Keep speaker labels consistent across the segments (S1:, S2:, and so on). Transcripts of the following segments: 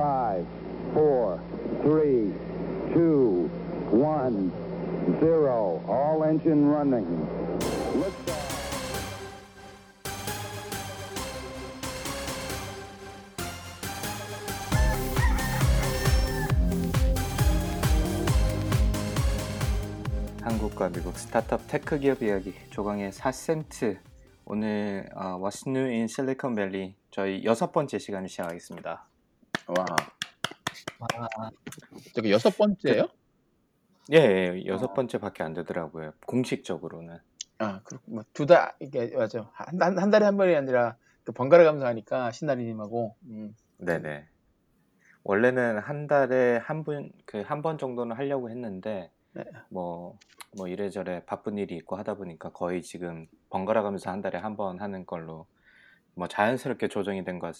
S1: five, four, three, two, one, zero. All engine running. Liftoff.
S2: 한국과 미국 스타트업 테크 기업 이야기 조강의 4센트 오늘 어, What's New in Silicon Valley 저희 여섯 번째 시간을 시작하겠습니다.
S3: 와,
S4: 아,
S3: 저기 여섯 번째예요?
S2: 예, 예 여섯
S3: 어.
S2: 번째밖에 안 되더라고요. 공식적으로는.
S3: 아, 그렇고 뭐두달 이게 맞아. 한, 한, 한 달에 한 번이 아니라 그 번갈아 가면서 하니까 신나리 님하고 음,
S2: 네 네. 원래는 한 달에 한 분, 그 한 번 정도는 하려고 했는데,
S3: 네.
S2: 뭐, 뭐 이래저래 바쁜 일이 있고 하다 보니까 거의 지금 번갈아 가면서 한 달에 한 번 하는 걸로 뭐 자연스럽게 조정이 된 것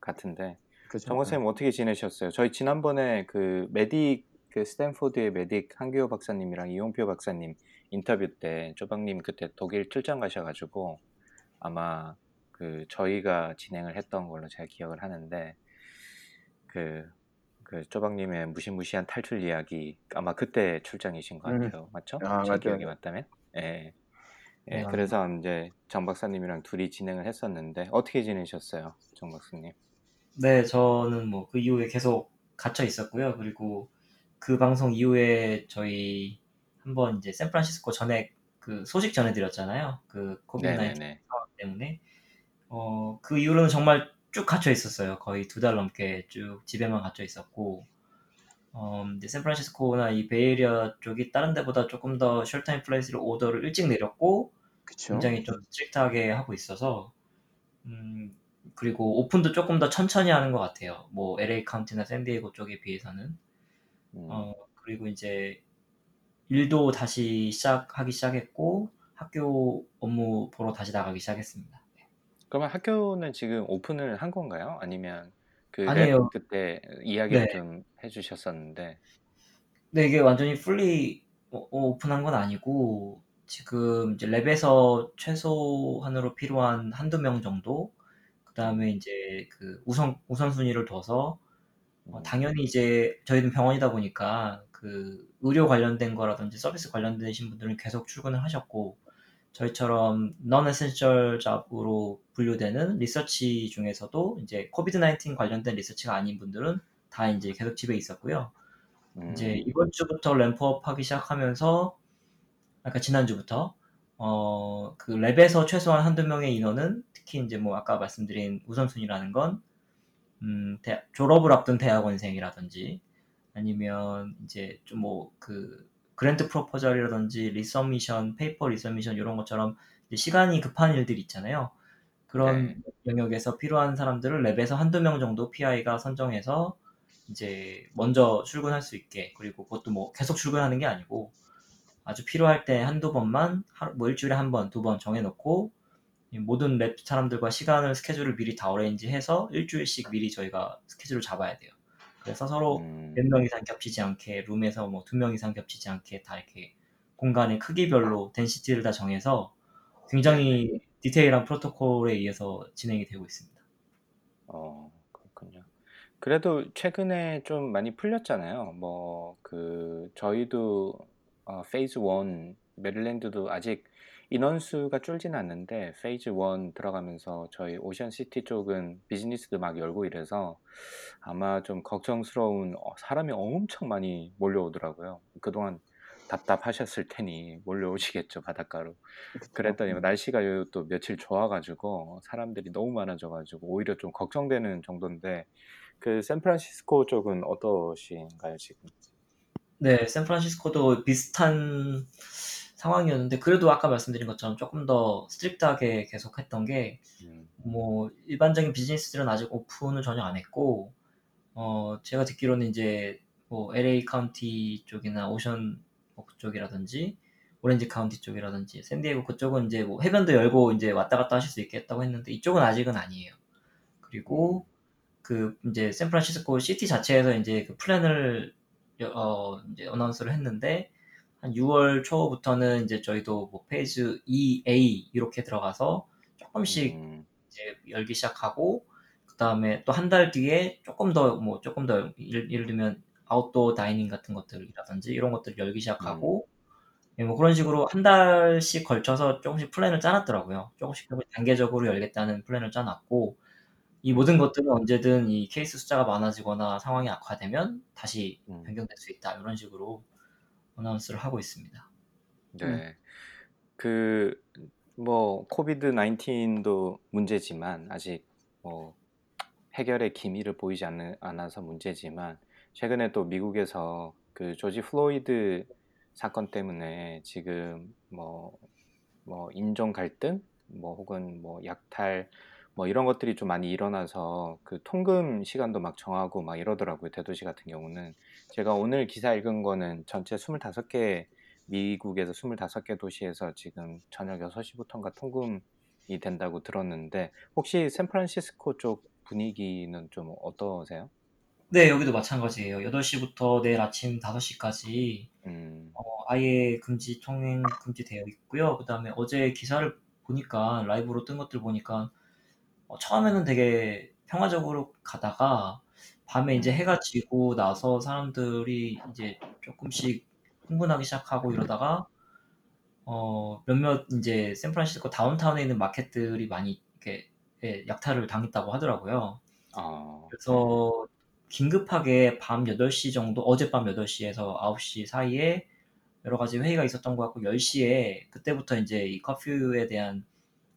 S2: 같은데,
S3: 그죠.
S2: 정원 쌤 어떻게 지내셨어요? 저희 지난번에 그 메딕 그 스탠포드의 메딕 한규호 박사님이랑 이용표 박사님 인터뷰 때 조박님 그때 독일 출장 가셔가지고 아마 그 저희가 진행을 했던 걸로 제가 기억을 하는데 그, 그 조박님의 무시무시한 탈출 이야기 아마 그때 출장이신 것
S3: 음.
S2: 같아요, 맞죠?
S3: 아,
S2: 제
S3: 맞아요.
S2: 기억이 맞다면, 예. 예,
S4: 네,
S2: 그래서 이제 정 박사님이랑 둘이 진행을 했었는데 어떻게 지내셨어요, 정 박사님?
S4: 네, 저는 뭐 그 이후에 계속 갇혀 있었고요. 그리고 그 방송 이후에 저희 한번 이제 샌프란시스코 전에 그 소식 전해드렸잖아요. 그 코비드 19
S2: 네네네.
S4: 상황 때문에 어, 그 이후로는 정말 쭉 갇혀 있었어요. 거의 두 달 넘게 쭉 집에만 갇혀 있었고 어, 이제 샌프란시스코나 이 Bay Area 쪽이 다른 데보다 조금 더 shelter in place를 오더를 일찍 내렸고
S3: 그쵸.
S4: 굉장히 좀 strict하게 하고 있어서 음, 그리고 오픈도 조금 더 천천히 하는 것 같아요. 뭐 LA 카운티나 샌디에고 쪽에 비해서는
S2: 음.
S4: 어, 그리고 이제 일도 다시 시작하기 시작했고 학교 업무 보러 다시 나가기 시작했습니다.
S2: 그러면 학교는 지금 오픈을 한 건가요? 아니면 그 lab
S4: 아니에요.
S2: 그때 이야기를
S4: 네.
S2: 좀 해주셨었는데,
S4: 네, 이게 완전히 풀리 어, 오픈한 건 아니고 지금 이제 lab에서 최소한으로 필요한 한두 명 정도 그다음에 이제 그 우선 우선순위를 둬서 어,
S2: 음,
S4: 당연히 이제 저희는 병원이다 보니까 그 의료 관련된 거라든지 서비스 관련되신 분들은 계속 출근을 하셨고 저희처럼 non-essential job으로 분류되는 리서치 중에서도 이제 COVID-19 관련된 리서치가 아닌 분들은 다 이제 계속 집에 있었고요. 이제
S2: 음,
S4: 이번 주부터 ramp up 하기 시작하면서 아까 지난주부터 어, 그 lab에서 최소한 한두 명의 인원은 특히 이제 뭐 아까 말씀드린 우선순위라는 건 음, 대- 졸업을 앞둔 대학원생이라든지 아니면 이제 좀 뭐 그 grant proposal이라든지 resubmission, paper resubmission 이런 것처럼 이제 시간이 급한 일들이 있잖아요. 그런
S2: 네.
S4: 영역에서 필요한 사람들을 lab에서 한두 명 정도 PI가 선정해서 이제 먼저 출근할 수 있게 그리고 그것도 뭐 계속 출근하는 게 아니고 아주 필요할 때 한두 번만 하루- 뭐 일주일에 한 번, 두 번 정해놓고 이 모든 lab 사람들과 시간을 스케줄을 미리 다 arrange 해서 일주일씩 미리 저희가 스케줄을 잡아야 돼요. 그래서 서로
S2: 음,
S4: 몇명 이상 겹치지 않게 룸에서 뭐 두 명 이상 겹치지 않게 다 이렇게 공간의 크기별로 density를 다 정해서 굉장히 디테일한 프로토콜에 의해서 진행이 되고 있습니다.
S2: 어, 그렇군요. 그래도 최근에 좀 많이 풀렸잖아요. 뭐, 그, 저희도 어, phase 1, 메릴랜드도 아직 인원수가 줄지는 않는데, phase 1 들어가면서 저희 오션시티 쪽은 비즈니스도 막 열고 이래서 아마 좀 걱정스러운 어, 사람이 엄청 많이 몰려오더라고요. 그동안 답답하셨을 테니 몰려오시겠죠, 바닷가로. 그랬더니 뭐 날씨가 요또 며칠 좋아가지고 사람들이 너무 많아져가지고 오히려 좀 걱정되는 정도인데 그 샌프란시스코 쪽은 어떠신가요 지금?
S4: 네, 샌프란시스코도 비슷한 상황이었는데 그래도 아까 말씀드린 것처럼 조금 더 strict하게 계속했던 게
S2: 음,
S4: 뭐 일반적인 비즈니스들은 아직 오픈을 전혀 안 했고 어 제가 듣기로는 이제 뭐 LA 카운티 쪽이나 오션 뭐 그쪽이라든지 오렌지 카운티 쪽이라든지 샌디에고 그쪽은 이제 뭐 해변도 열고 이제 왔다 갔다 하실 수 있게 했다고 했는데 이쪽은 아직은 아니에요. 그리고 그 이제 샌프란시스코 city 자체에서 이제 그 플랜을 여- 어 이제 announce를 했는데 한 6월 초부터는 이제 저희도 뭐 phase 2A 이렇게 들어가서 조금씩
S2: 음,
S4: 이제 열기 시작하고 그다음에 또 한 달 뒤에 조금 더 뭐 조금 더 예를, 예를 들면 outdoor dining 같은 것들이라든지 이런 것들을 열기 시작하고 예, 뭐 그런 식으로 한 달씩 걸쳐서 조금씩 플랜을 짜놨더라고요. 조금씩 조금씩 단계적으로 열겠다는 플랜을 짜놨고 이 모든 것들은 언제든 이 케이스 숫자가 많아지거나 상황이 악화되면 다시
S2: 음.
S4: 변경될 수 있다 이런 식으로 announce를 하고 있습니다.
S2: 네. 그, 뭐, COVID 19도 문제지만, 아직 뭐, 해결의 기미를 보이지 않, 않아서 문제지만, 최근에 또 미국에서 그 조지 플로이드 사건 때문에 지금 뭐, 뭐, 인종 갈등? 뭐, 혹은 뭐, 약탈, 뭐, 이런 것들이 좀 많이 일어나서 그 통금 시간도 막 정하고 막 이러더라고요. 대도시 같은 경우는. 제가 오늘 기사 읽은 거는 전체 25개 미국에서 25개 도시에서 지금 저녁 6시부터인가 통금이 된다고 들었는데 혹시 샌프란시스코 쪽 분위기는 좀 어떠세요?
S4: 네, 여기도 마찬가지예요. 8시부터 내일 아침 5시까지
S2: 음,
S4: 어, 아예 금지 통행 금지되어 있고요. 그다음에 어제 기사를 보니까 라이브로 뜬 것들 보니까 어, 처음에는 되게 평화적으로 가다가 밤에 이제 해가 지고 나서 사람들이 이제 조금씩 흥분하기 시작하고 이러다가 어, 몇몇 이제 샌프란시스코 다운타운에 있는 마켓들이 많이 이렇게 예, 약탈을 당했다고 하더라고요.
S2: 어,
S4: 그래서 긴급하게 밤 8시 정도, 어젯밤 8시에서 9시 사이에 여러 가지 회의가 있었던 것 같고 10시에 그때부터 이제 이 커퓨에 대한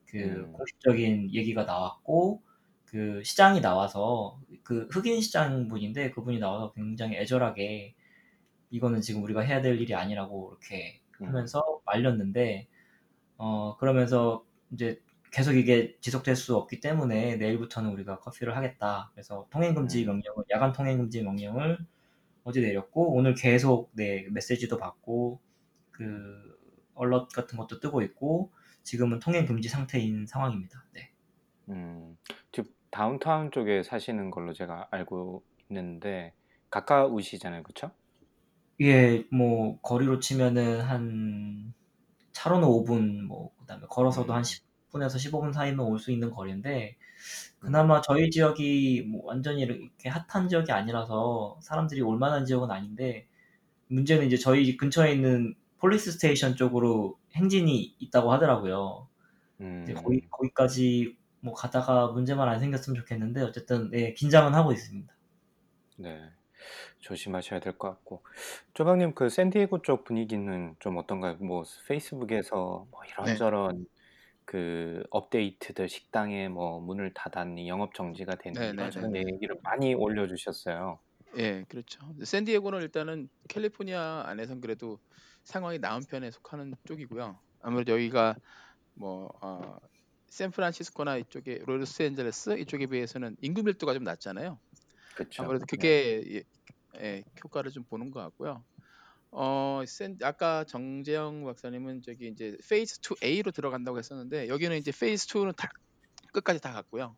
S4: 그
S2: 음.
S4: 공식적인 얘기가 나왔고 그 시장이 나와서 그 흑인 시장 분인데 그분이 나와서 굉장히 애절하게 이거는 지금 우리가 해야 될 일이 아니라고 이렇게
S2: 음,
S4: 하면서 말렸는데 어 그러면서 이제 계속 이게 지속될 수 없기 때문에 내일부터는 우리가 커피를 하겠다. 그래서 통행 금지
S2: 음.
S4: 명령을 야간 통행 금지 명령을 어제 내렸고 오늘 계속 네 메시지도 받고 그 얼럿 같은 것도 뜨고 있고 지금은 통행 금지 상태인 상황입니다. 네.
S2: 음, 지금 다운타운 쪽에 사시는 걸로 제가 알고 있는데 가까우시잖아요, 그쵸?
S4: 예, 뭐 거리로 치면은 한 차로는 5분, 뭐 그다음에 걸어서도 한
S2: 음.
S4: 10분에서 15분 사이면 올 수 있는 거리인데
S2: 음.
S4: 그나마 저희 지역이 뭐 완전히 이렇게 핫한 지역이 아니라서 사람들이 올 만한 지역은 아닌데 문제는 이제 저희 근처에 있는 police station 쪽으로 행진이 있다고 하더라고요. 이제 거기
S2: 음,
S4: 거기까지 뭐 가다가 문제만 안 생겼으면 좋겠는데 어쨌든 네, 긴장은 하고 있습니다.
S2: 네. 조심하셔야 될 것 같고. 조방님, 그 샌디에고 쪽 분위기는 좀 어떤가요? 뭐 페이스북에서 뭐
S3: 네.
S2: 이런저런 그 업데이트들 식당에 뭐 문을 닫았니, 영업 정지가 됐니
S3: 네,
S2: 이런저런
S3: 네, 네.
S2: 얘기를 많이 올려주셨어요.
S3: 예, 그렇죠. 샌디에고는 일단은 캘리포니아 안에선 그래도 상황이 나은 편에 속하는 쪽이고요. 아무래도 여기가 뭐 어, 샌프란시스코나 이쪽에 로스앤젤레스 이쪽에 비해서는 인구 밀도가 좀 낮잖아요.
S2: 그렇죠.
S3: 아무래도 그게 예, 예, 효과를 좀 보는 것 같고요. 어, 샌, 아까 정재영 박사님은 저기 이제 phase 2A로 들어간다고 했었는데 여기는 이제 phase 2는 다 끝까지 다 갔고요.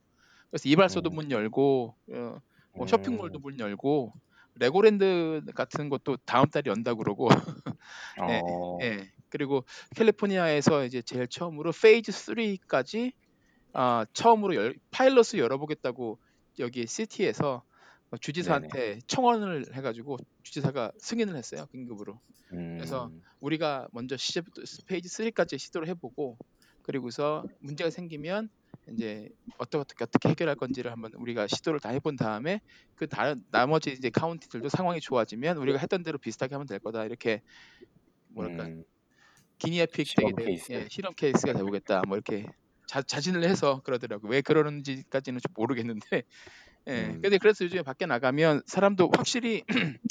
S3: 그래서 이발소도
S2: 음,
S3: 문 열고 어, 뭐
S2: 음,
S3: 쇼핑몰도 문 열고 레고랜드 같은 것도 다음 달에 연다 그러고 예,
S2: 어,
S3: 예. 그리고 캘리포니아에서 이제 제일 처음으로 phase 3까지 아, 처음으로 열, 파일럿을 열어보겠다고 여기 시티에서
S2: 네네.
S3: 주지사한테 청원을 해가지고 주지사가 승인을 했어요 긴급으로. 그래서
S2: 음,
S3: 우리가 먼저 시제부터 페이지 3까지 시도를 해보고 그리고서 문제가 생기면 이제 어떻게 어떻게 어떻게 해결할 건지를 한번 우리가 시도를 다 해본 다음에 그 다른 나머지 이제 카운티들도 상황이 좋아지면 우리가 했던 대로 비슷하게 하면 될 거다. 이렇게 뭐랄까
S2: 음,
S3: guinea pig
S2: 실험
S3: 되게 되,
S2: 케이스.
S3: 예, 실험 케이스가 되보겠다. 뭐 이렇게 자, 자진을 해서 그러더라고 왜 그러는지까지는 좀 모르겠는데. 예
S2: 음,
S3: 근데 그래서 요즘에 밖에 나가면 사람도 확실히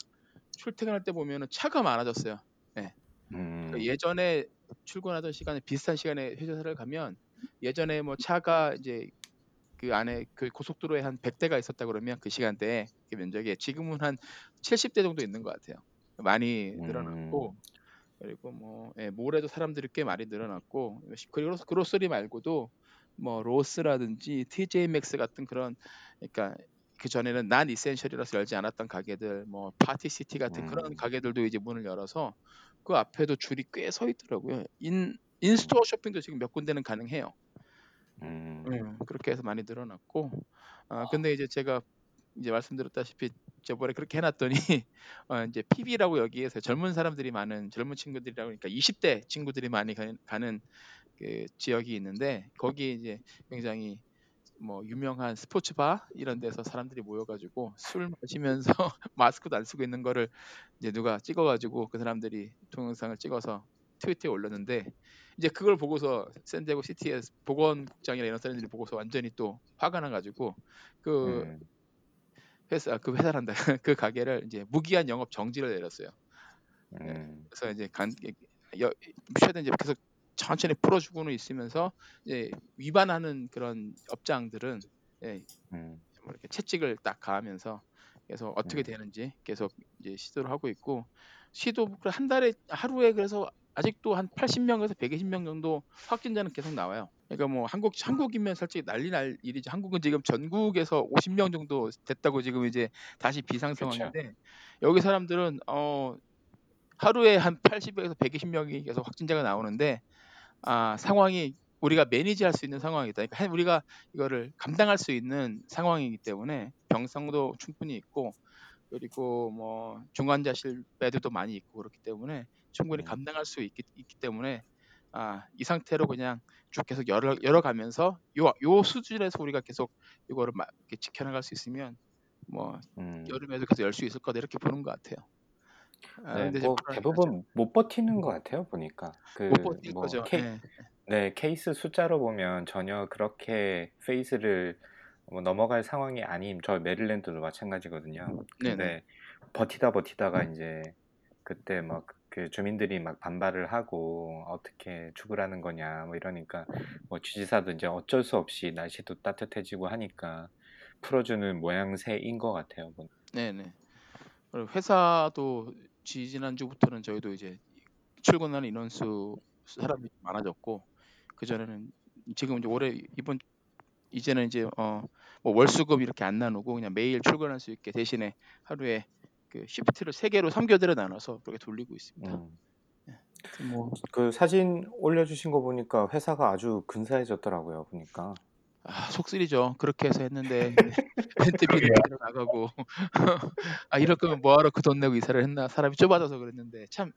S3: 출퇴근할 때 보면은 차가 많아졌어요. 예.
S2: 음,
S3: 그 예전에 출근하던 시간에 비슷한 시간에 회사를 가면 예전에 뭐 차가 이제 그 안에 그 고속도로에 한 100대가 있었다 그러면 그 시간대에 그 면적에 지금은 한 70대 정도 있는 것 같아요. 많이 늘어났고
S2: 음,
S3: 그리고 뭐 예, mall에도 사람들이 꽤 많이 늘어났고 그리고 grocery 말고도 뭐 로스라든지 TJ 맥스 같은 그런 그러니까 그 전에는 non-essential이라서 열지 않았던 가게들 뭐 Party City 같은 그런
S2: 음,
S3: 가게들도 이제 문을 열어서 그 앞에도 줄이 꽤 서 있더라고요. in in-store
S2: 음,
S3: 쇼핑도 지금 몇 군데는 가능해요.
S2: 음.
S3: 음, 그렇게 해서 많이 늘어났고 아 근데 이제 제가 이제 말씀드렸다시피 저번에 그렇게 해놨더니 어, 이제 PB라고 여기에서 젊은 사람들이 많은 젊은 친구들이라고 그러니까 20대 친구들이 많이 가는, 가는 그 지역이 있는데 거기 이제 굉장히 뭐 유명한 스포츠 바 이런 데서 사람들이 모여가지고 술 마시면서 마스크도 안 쓰고 있는 거를 이제 누가 찍어가지고 그 사람들이 동영상을 찍어서 트위터에 올렸는데 이제 그걸 보고서 샌디에고 시티의 보건국장이나 이런 사람들이 보고서 완전히 또 화가 나가지고 그
S2: 음.
S3: 회사 그 회사란다 그 가게를 이제 무기한 영업 정지를 내렸어요.
S2: 음.
S3: 그래서 이제 간 여, 이제 계속 천천히 풀어주고는 있으면서 이제 위반하는 그런 업장들은 예,
S2: 음.
S3: 뭐 이렇게 채찍을 딱 가하면서 계속 어떻게
S2: 음.
S3: 되는지 계속 이제 시도를 하고 있고 시도 한 달에 하루에 그래서 아직도 한 80명에서 120명 정도 확진자는 계속 나와요. 그러니까 뭐 한국 한국이면 솔직히 난리 날 일이지. 한국은 지금 전국에서 50명 정도 됐다고 지금 이제 다시 비상. 상황인데 여기 사람들은 어 하루에 한 80에서 120명이 계속 확진자가 나오는데 아 상황이 우리가 매니지할 수 있는 상황이다. 그러니까 한- 우리가 이거를 감당할 수 있는 상황이기 때문에 병상도 충분히 있고 그리고 뭐 중환자실 베드도 많이 있고 그렇기 때문에 충분히
S2: 음.
S3: 감당할 수 있기, 있기 때문에 아 이 상태로 그냥 쭉 계속 열어 열어가면서 요 요 수준에서 우리가 계속 이거를 막 이렇게 지켜나갈 수 있으면 뭐
S2: 음.
S3: 여름에도 계속 열 수 있을 거다 이렇게 보는 것 같아요. 아,
S2: 네, 뭐
S3: 하죠.
S2: 대부분 못 버티는 것 같아요 보니까 그 뭐
S3: 거죠.
S2: 케,
S3: 예.
S2: 네 케이스 숫자로 보면 전혀 그렇게 페이스를 뭐 넘어갈 상황이 아님 저 메릴랜드도 마찬가지거든요.
S3: 네네.
S2: 버티다 버티다가 이제 그때 막 그 주민들이 막 반발을 하고 어떻게 죽으라는 거냐 뭐 이러니까 뭐 주지사도 이제 어쩔 수 없이 날씨도 따뜻해지고 하니까 풀어주는 모양새인 것 같아요. 뭐.
S3: 네네. 그리고 회사도 지지난 주부터는 저희도 이제 출근하는 인원수 사람이 많아졌고 그 전에는 지금 이제 올해 이번 이제는 이제 어 뭐 월수급 이렇게 안 나누고 그냥 매일 출근할 수 있게 대신에 하루에 그 시프트를 세 개로 3교대로 나눠서 그렇게 돌리고 있습니다.
S2: 음.
S3: 뭐
S2: 그 사진 올려주신 거 보니까 회사가 아주 근사해졌더라고요. 보니까.
S3: 아, 속쓰리죠. 그렇게 해서 했는데 이대로 나가고 아 이럴 거면 뭐하러 그 돈 내고 이사를 했나 사람이 좁아져서 그랬는데 참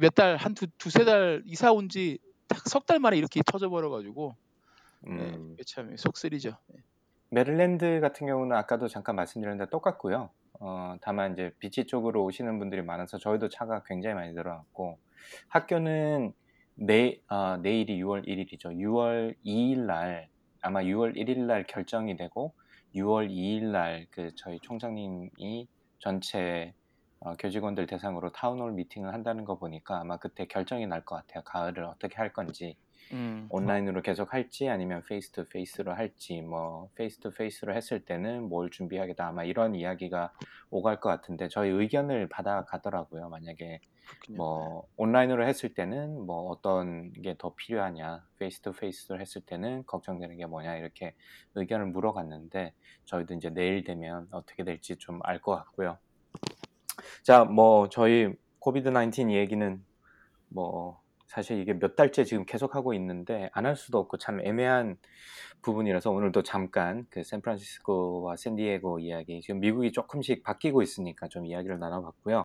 S3: 몇 달 한 두 두세 달 이사 온 지 딱 석 달 만에 이렇게 터져 버려 가지고 네,
S2: 음.
S3: 참 속쓰리죠. 네.
S2: 메릴랜드 같은 경우는 아까도 잠깐 말씀드렸는데 똑같고요. 어, 다만 이제 beach 쪽으로 오시는 분들이 많아서 저희도 차가 굉장히 많이 늘어났고 학교는 내, 아, 내일이 6월 1일이죠. 6월 2일 날 아마 6월 1일 날 결정이 되고 6월 2일 날 그 저희 총장님이 전체 어, 교직원들 대상으로 town hall meeting을 한다는 거 보니까 아마 그때 결정이 날 것 같아요. 가을을 어떻게 할 건지.
S3: 음,
S2: 온라인으로 계속 할지 아니면 face to face로 할지 뭐 face to face로 했을 때는 뭘 준비하겠다 아마 이런 이야기가 오갈 것 같은데 저희 의견을 받아가더라고요. 만약에
S3: 그렇군요.
S2: 뭐 온라인으로 했을 때는 뭐 어떤 게 더 필요하냐 face to face로 했을 때는 걱정되는 게 뭐냐 이렇게 의견을 물어갔는데 저희도 이제 내일 되면 어떻게 될지 좀 알 것 같고요. 자 뭐 저희 코비드 19 얘기는 뭐 사실 이게 몇 달째 지금 계속 하고 있는데 안 할 수도 없고 참 애매한 부분이라서 오늘도 잠깐 그 샌프란시스코와 샌디에고 이야기 지금 미국이 조금씩 바뀌고 있으니까 좀 이야기를 나눠봤고요.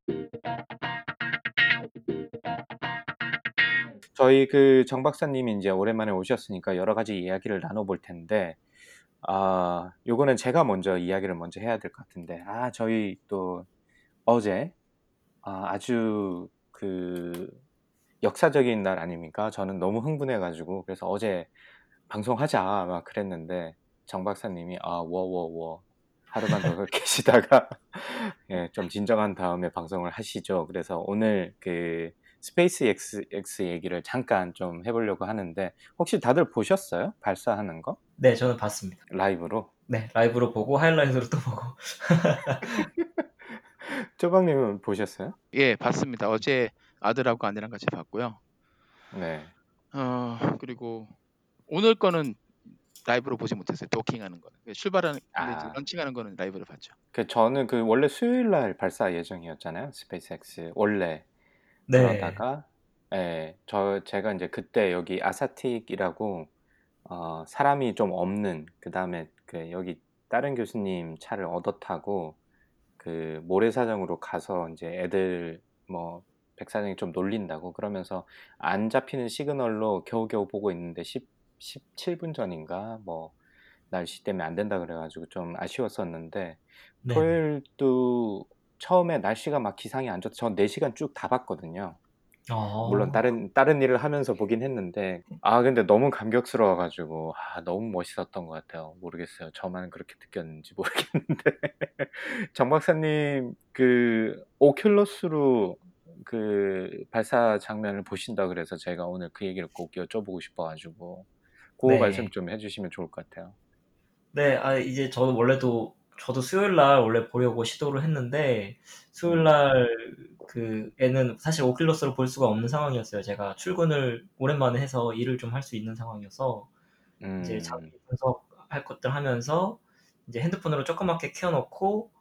S2: 저희 그 정 박사님이 이제 오랜만에 오셨으니까 여러 가지 이야기를 나눠볼 텐데 아 요거는 제가 먼저 이야기를 먼저 해야 될 것 같은데 아 저희 또 어제 아, 아주 그 역사적인 날 아닙니까? 저는 너무 흥분해가지고 그래서 어제 방송하자 막 그랬는데 정 박사님이 아 워워워 하루만 더 계시다가 예, 좀 진정한 다음에 방송을 하시죠. 그래서 오늘 그 Space X, 얘기를 잠깐 좀 해보려고 하는데 혹시 다들 보셨어요? 발사하는 거?
S4: 네, 저는 봤습니다.
S2: 라이브로?
S4: 네, 라이브로 보고 하이라이트로 또 보고.
S2: 쪼박님은 보셨어요?
S3: 예, 봤습니다. 어제 아들하고 아내랑 같이 봤고요.
S2: 네.
S3: 어 그리고 오늘 거는 라이브로 보지 못했어요. 도킹하는 거는 출발하는 근데 이제
S2: 아.
S3: launching하는 거는 라이브로 봤죠.
S2: 그 저는 그 원래 수요일 날 발사 예정이었잖아요. Space X 원래
S4: 네.
S2: 그러다가 예, 저 제가 이제 그때 여기 아사틱이라고 어, 사람이 좀 없는 그 다음에 그 여기 다른 교수님 차를 얻어 타고 그 모래사장으로 가서 이제 애들 뭐 백사장이 좀 놀린다고 그러면서 안 잡히는 시그널로 겨우겨우 보고 있는데 10, 17분 전인가 뭐 날씨 때문에 안 된다 그래가지고 좀 아쉬웠었는데
S4: 네.
S2: 토요일도 처음에 날씨가 막 기상이 안 좋다. 전 4시간 쭉 다 봤거든요.
S4: 어,
S2: 물론 다른 다른 일을 하면서 보긴 했는데 아 근데 너무 감격스러워 가지고 아 너무 멋있었던 것 같아요. 모르겠어요. 저만 그렇게 느꼈는지 모르겠는데 정 박사님 그 오큘러스로 그 발사 장면을 보신다 그래서 제가 오늘 그 얘기를 꼭 여쭤보고 싶어가지고 그
S4: 네.
S2: 말씀 좀 해주시면 좋을 것 같아요.
S4: 네, 아, 이제 저도 원래도, 저도 수요일 날 원래 보려고 시도를 했는데, 수요일 날그 애는 사실 오큘러스로 볼 수가 없는 상황이었어요. 제가 출근을 오랜만에 해서 일을 좀 할 수 있는 상황이어서, 이제
S2: 음,
S4: 장비 분석할 것들 하면서, 이제 핸드폰으로 조그맣게 켜놓고,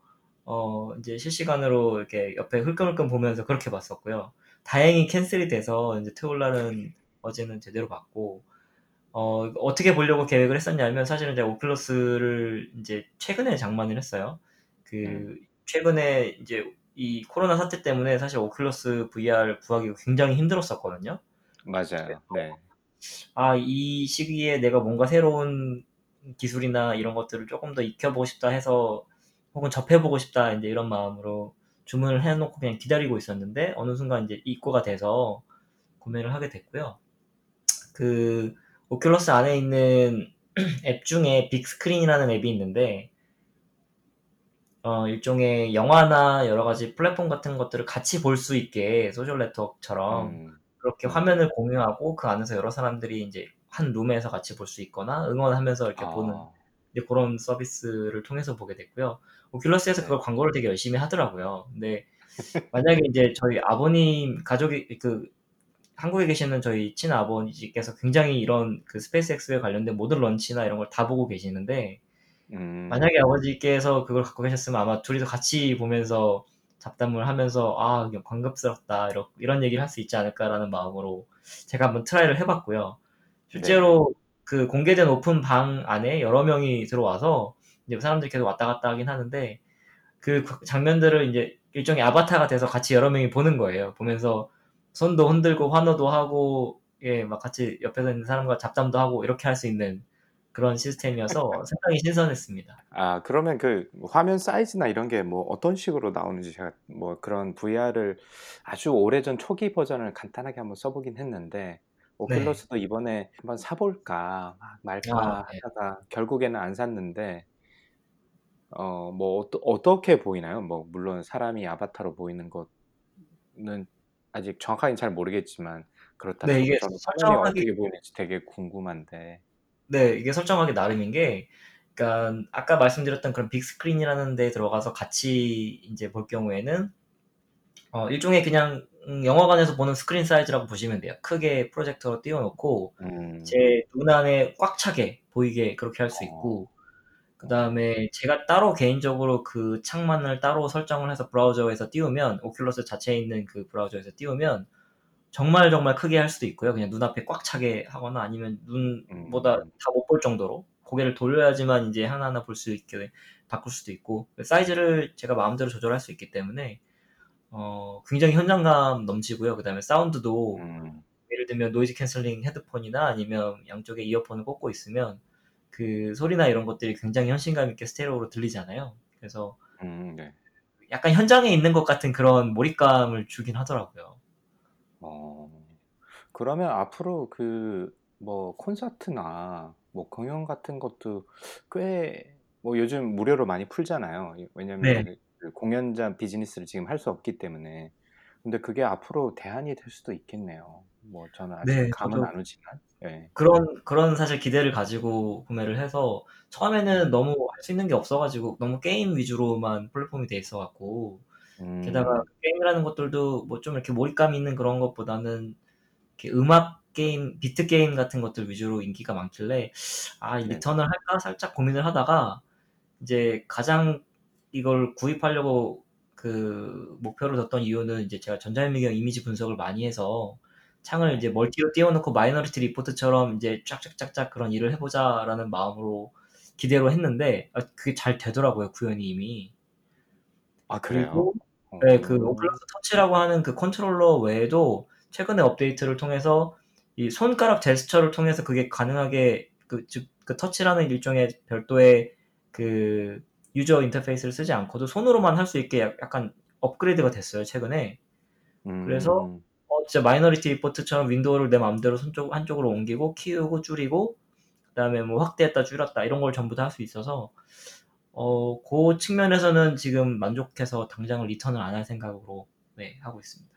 S4: 어, 이제 실시간으로 이렇게 옆에 흘끔흘끔 보면서 그렇게 봤었고요. 다행히 캔슬이 돼서, 이제 토요일 날은 어제는 제대로 봤고, 어, 어떻게 보려고 계획을 했었냐면 사실은 제가 오큘러스를 이제 최근에 장만을 했어요. 그
S2: 음.
S4: 최근에 이제 이 코로나 사태 때문에 사실 오큘러스 VR 구하기가 굉장히 힘들었었거든요.
S2: 맞아요. 네.
S4: 아, 이 시기에 내가 뭔가 새로운 기술이나 이런 것들을 조금 더 익혀 보고 싶다 해서 혹은 접해보고 싶다 이제 이런 마음으로 주문을 해놓고 그냥 기다리고 있었는데 어느 순간 이제 입고가 돼서 구매를 하게 됐고요. 그 오큘러스 안에 있는 앱 중에 빅스크린이라는 앱이 있는데 어, 일종의 영화나 여러 가지 플랫폼 같은 것들을 같이 볼 수 있게 소셜 네트워크처럼
S2: 음,
S4: 그렇게
S2: 음.
S4: 화면을 공유하고 그 안에서 여러 사람들이 이제 한 룸에서 같이 볼 수 있거나 응원하면서 이렇게 보는
S2: 아,
S4: 이제 그런 서비스를 통해서 보게 됐고요. Oculus에서
S2: 네.
S4: 그걸 광고를 되게 열심히 하더라고요. 근데 만약에 이제 저희 아버님 가족이 그 한국에 계시는 저희 친아버지께서 굉장히 이런 그 SpaceX에 관련된 모든 launch나 이런 걸 다 보고 계시는데
S2: 음,
S4: 만약에 아버지께서 그걸 갖고 계셨으면 아마 둘이서 같이 보면서 잡담을 하면서 아 감격스럽다 이런 이런 얘기를 할 수 있지 않을까라는 마음으로 제가 한번 try를 해봤고요. 실제로 그 공개된 오픈 방 안에 여러 명이 들어와서 이제 사람들이 계속 왔다 갔다 하긴 하는데 그 장면들을 이제 일종의 아바타가 돼서 같이 여러 명이 보는 거예요. 보면서 손도 흔들고 환호도 하고 예, 막 같이 옆에서 있는 사람과 잡담도 하고 이렇게 할 수 있는 그런 시스템이어서 상당히 신선했습니다.
S2: 아, 그러면 그 화면 사이즈나 이런 게 뭐 어떤 식으로 나오는지 제가 뭐 그런 VR을 아주 오래전 초기 버전을 간단하게 한번 써보긴 했는데 오큘러스도 이번에 한번 사볼까 막 말까
S4: 아, 네.
S2: 하다가 결국에는 안 샀는데 어, 뭐 어떠, 어떻게 보이나요? 뭐 물론 사람이 아바타로 보이는 것은 아직 정확하게 잘 모르겠지만 그렇다
S4: 네, 이게 설정하기
S2: 어떻게 보이는지 되게 궁금한데
S4: 네, 이게 설정하기 나름인 게, 그러니까 아까 말씀드렸던 그런 Bigscreen이라는 데 들어가서 같이 이제 볼 경우에는 어, 일종의 그냥 음, 영화관에서 보는 스크린 사이즈라고 보시면 돼요. 크게 프로젝터로 띄워놓고
S2: 음,
S4: 제눈 안에 꽉 차게 보이게 그렇게 할 수 있고, 그 다음에 제가 따로 개인적으로 그 창만을 따로 설정을 해서 브라우저에서 띄우면 Oculus 자체에 있는 그 브라우저에서 띄우면 정말 정말 크게 할 수도 있고요. 그냥 눈앞에 꽉 차게 하거나 아니면 눈보다
S2: 음.
S4: 다못 볼 정도로 고개를 돌려야지만 이제 하나하나 볼 수 있게 바꿀 수도 있고 사이즈를 제가 마음대로 조절할 수 있기 때문에 어, 굉장히 현장감 넘치고요. 그 다음에 사운드도
S2: 음,
S4: 예를 들면 noise canceling 헤드폰이나 아니면 양쪽에 이어폰을 꽂고 있으면 그 소리나 이런 것들이 굉장히 현실감 있게 스테레오로 들리잖아요. 그래서
S2: 음, 네.
S4: 약간 현장에 있는 것 같은 그런 몰입감을 주긴 하더라고요.
S2: 어, 그러면 앞으로 그 뭐 콘서트나 뭐 공연 같은 것도 꽤 뭐 요즘 무료로 많이 풀잖아요. 왜냐면
S4: 네.
S2: 그- 그 공연자 비즈니스를 지금 할 수 없기 때문에. 근데 그게 앞으로 대안이 될 수도 있겠네요. 뭐 저는 아직
S4: 네,
S2: 감은 안 오지만. 예.
S4: 그런 그런 사실 기대를 가지고 구매를 해서 처음에는 너무 할 수 있는 게 없어가지고 너무 게임 위주로만 플랫폼이 돼 있어갖고 게다가
S2: 음,
S4: 게임이라는 것들도 뭐 좀 이렇게 몰입감 있는 그런 것보다는 이렇게 음악 게임, 비트 게임 같은 것들 위주로 인기가 많길래 아, 이
S2: 네.
S4: return을 할까 살짝 고민을 하다가 이제 가장 이걸 구입하려고 그 목표를 뒀던 이유는 이제 제가 전자현미경 이미지 분석을 많이 해서 창을 이제 multi로 띄워놓고 Minority Report처럼 이제 쫙쫙쫙쫙 그런 일을 해보자라는 마음으로 기대로 했는데 아, 그게 잘 되더라고요 구현이 이미.
S2: 아 그래요?
S4: 그리고
S2: 어.
S4: 네, 그 Oculus Touch라고 하는 그 컨트롤러 외에도 최근에 업데이트를 통해서 이 손가락 제스처를 통해서 그게 가능하게 그, 즉, 그 Touch라는 일종의 별도의 그 user interface를 쓰지 않고도 손으로만 할 수 있게 약- 약간 업그레이드가 됐어요 최근에.
S2: 음,
S4: 그래서 어, 진짜 Minority Report처럼 window를 내 마음대로 손쪽 한쪽으로 옮기고 키우고 줄이고 그다음에 뭐 확대했다 줄였다 이런 걸 전부 다 할 수 있어서 어, 그 측면에서는 지금 만족해서 당장은 return을 안 할 생각으로 네, 하고 있습니다.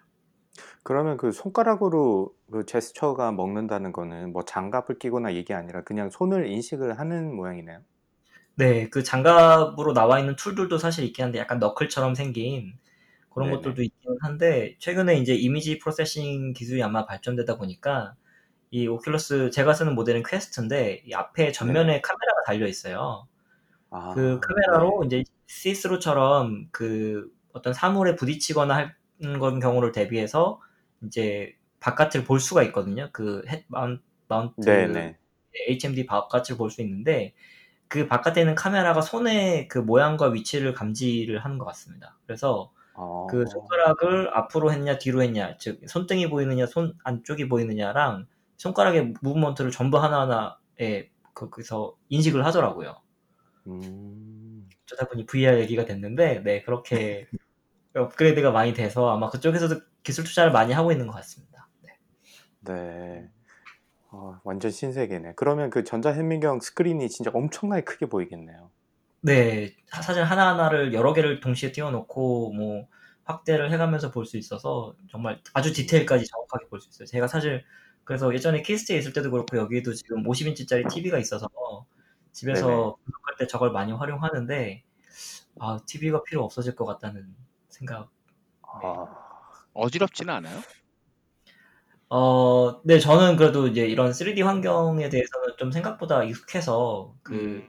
S2: 그러면 그 손가락으로 그 제스처가 먹는다는 거는 뭐 장갑을 끼거나 이게 아니라 그냥 손을 인식을 하는 모양이네요.
S4: 네, 그 장갑으로 나와 있는 tool들도 사실 있긴 한데 약간 knuckle처럼 생긴 그런
S2: 네네.
S4: 것들도 있긴 한데 최근에 이제 image processing 기술이 아마 발전되다 보니까 이 Oculus 제가 쓰는 모델은 Quest인데 이 앞에 전면에 카메라가 달려 있어요.
S2: 아,
S4: 그 카메라로
S2: 네.
S4: 이제 see-through처럼 그 어떤 사물에 부딪히거나 하는 건 경우를 대비해서 이제 바깥을 볼 수가 있거든요. 그 head moun- mount
S2: 네네.
S4: HMD 바깥을 볼 수 있는데 그 바깥에 있는 카메라가 손의 그 모양과 위치를 감지를 하는 것 같습니다. 그래서
S2: 어,
S4: 그 손가락을 앞으로 했냐 뒤로 했냐 즉 손등이 보이느냐 손 안쪽이 보이느냐랑 손가락의 무브먼트를 전부 하나하나에 거기서 인식을 하더라고요.
S2: 음,
S4: 어쩌다 보니 VR 얘기가 됐는데 네 그렇게 업그레이드가 많이 돼서 아마 그쪽에서도 기술 투자를 많이 하고 있는 것 같습니다. 네.
S2: 네. 어, 완전 신세계네. 그러면 그 전자현미경 스크린이 진짜 엄청나게 크게 보이겠네요.
S4: 네, 사- 사진 하나하나를 여러 개를 동시에 띄워놓고 뭐 확대를 해가면서 볼 수 있어서 정말 아주 디테일까지 정확하게 볼 수 있어요. 제가 사실 그래서 예전에 KIST에 있을 때도 그렇고 여기도 지금 50인치짜리 TV가 있어서 집에서
S2: 네네.
S4: 분석할 때 저걸 많이 활용하는데 아 TV가 필요 없어질 것 같다는 생각.
S2: 아,
S3: 어지럽지는 않아요?
S4: 어, 네 저는 그래도 이제 이런 3D 환경에 대해서는 좀 생각보다 익숙해서 그
S3: 음,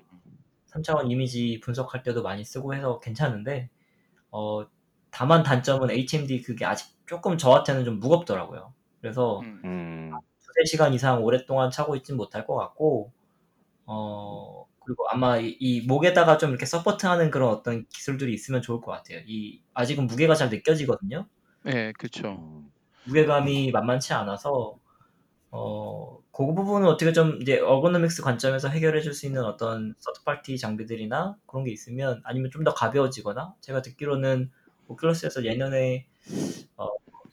S4: 3차원 이미지 분석할 때도 많이 쓰고 해서 괜찮은데, 어, 다만 단점은 HMD 그게 아직 조금 저한테는 좀 무겁더라고요. 그래서
S3: 음.
S2: 음,
S4: 두세 시간 이상 오랫동안 차고 있진 못할 것 같고, 어, 그리고 아마 이, 이 목에다가 좀 이렇게 서포트하는 그런 어떤 기술들이 있으면 좋을 것 같아요. 이, 아직은 무게가 잘 느껴지거든요.
S3: 네, 그렇죠.
S2: 음,
S4: 무게감이 만만치 않아서, 어, 그 부분은 어떻게 좀 이제 어거노믹스 관점에서 해결해 줄 수 있는 어떤 서드파티 장비들이나 그런 게 있으면 아니면 좀 더 가벼워지거나 제가 듣기로는 Oculus에서 내년에 어,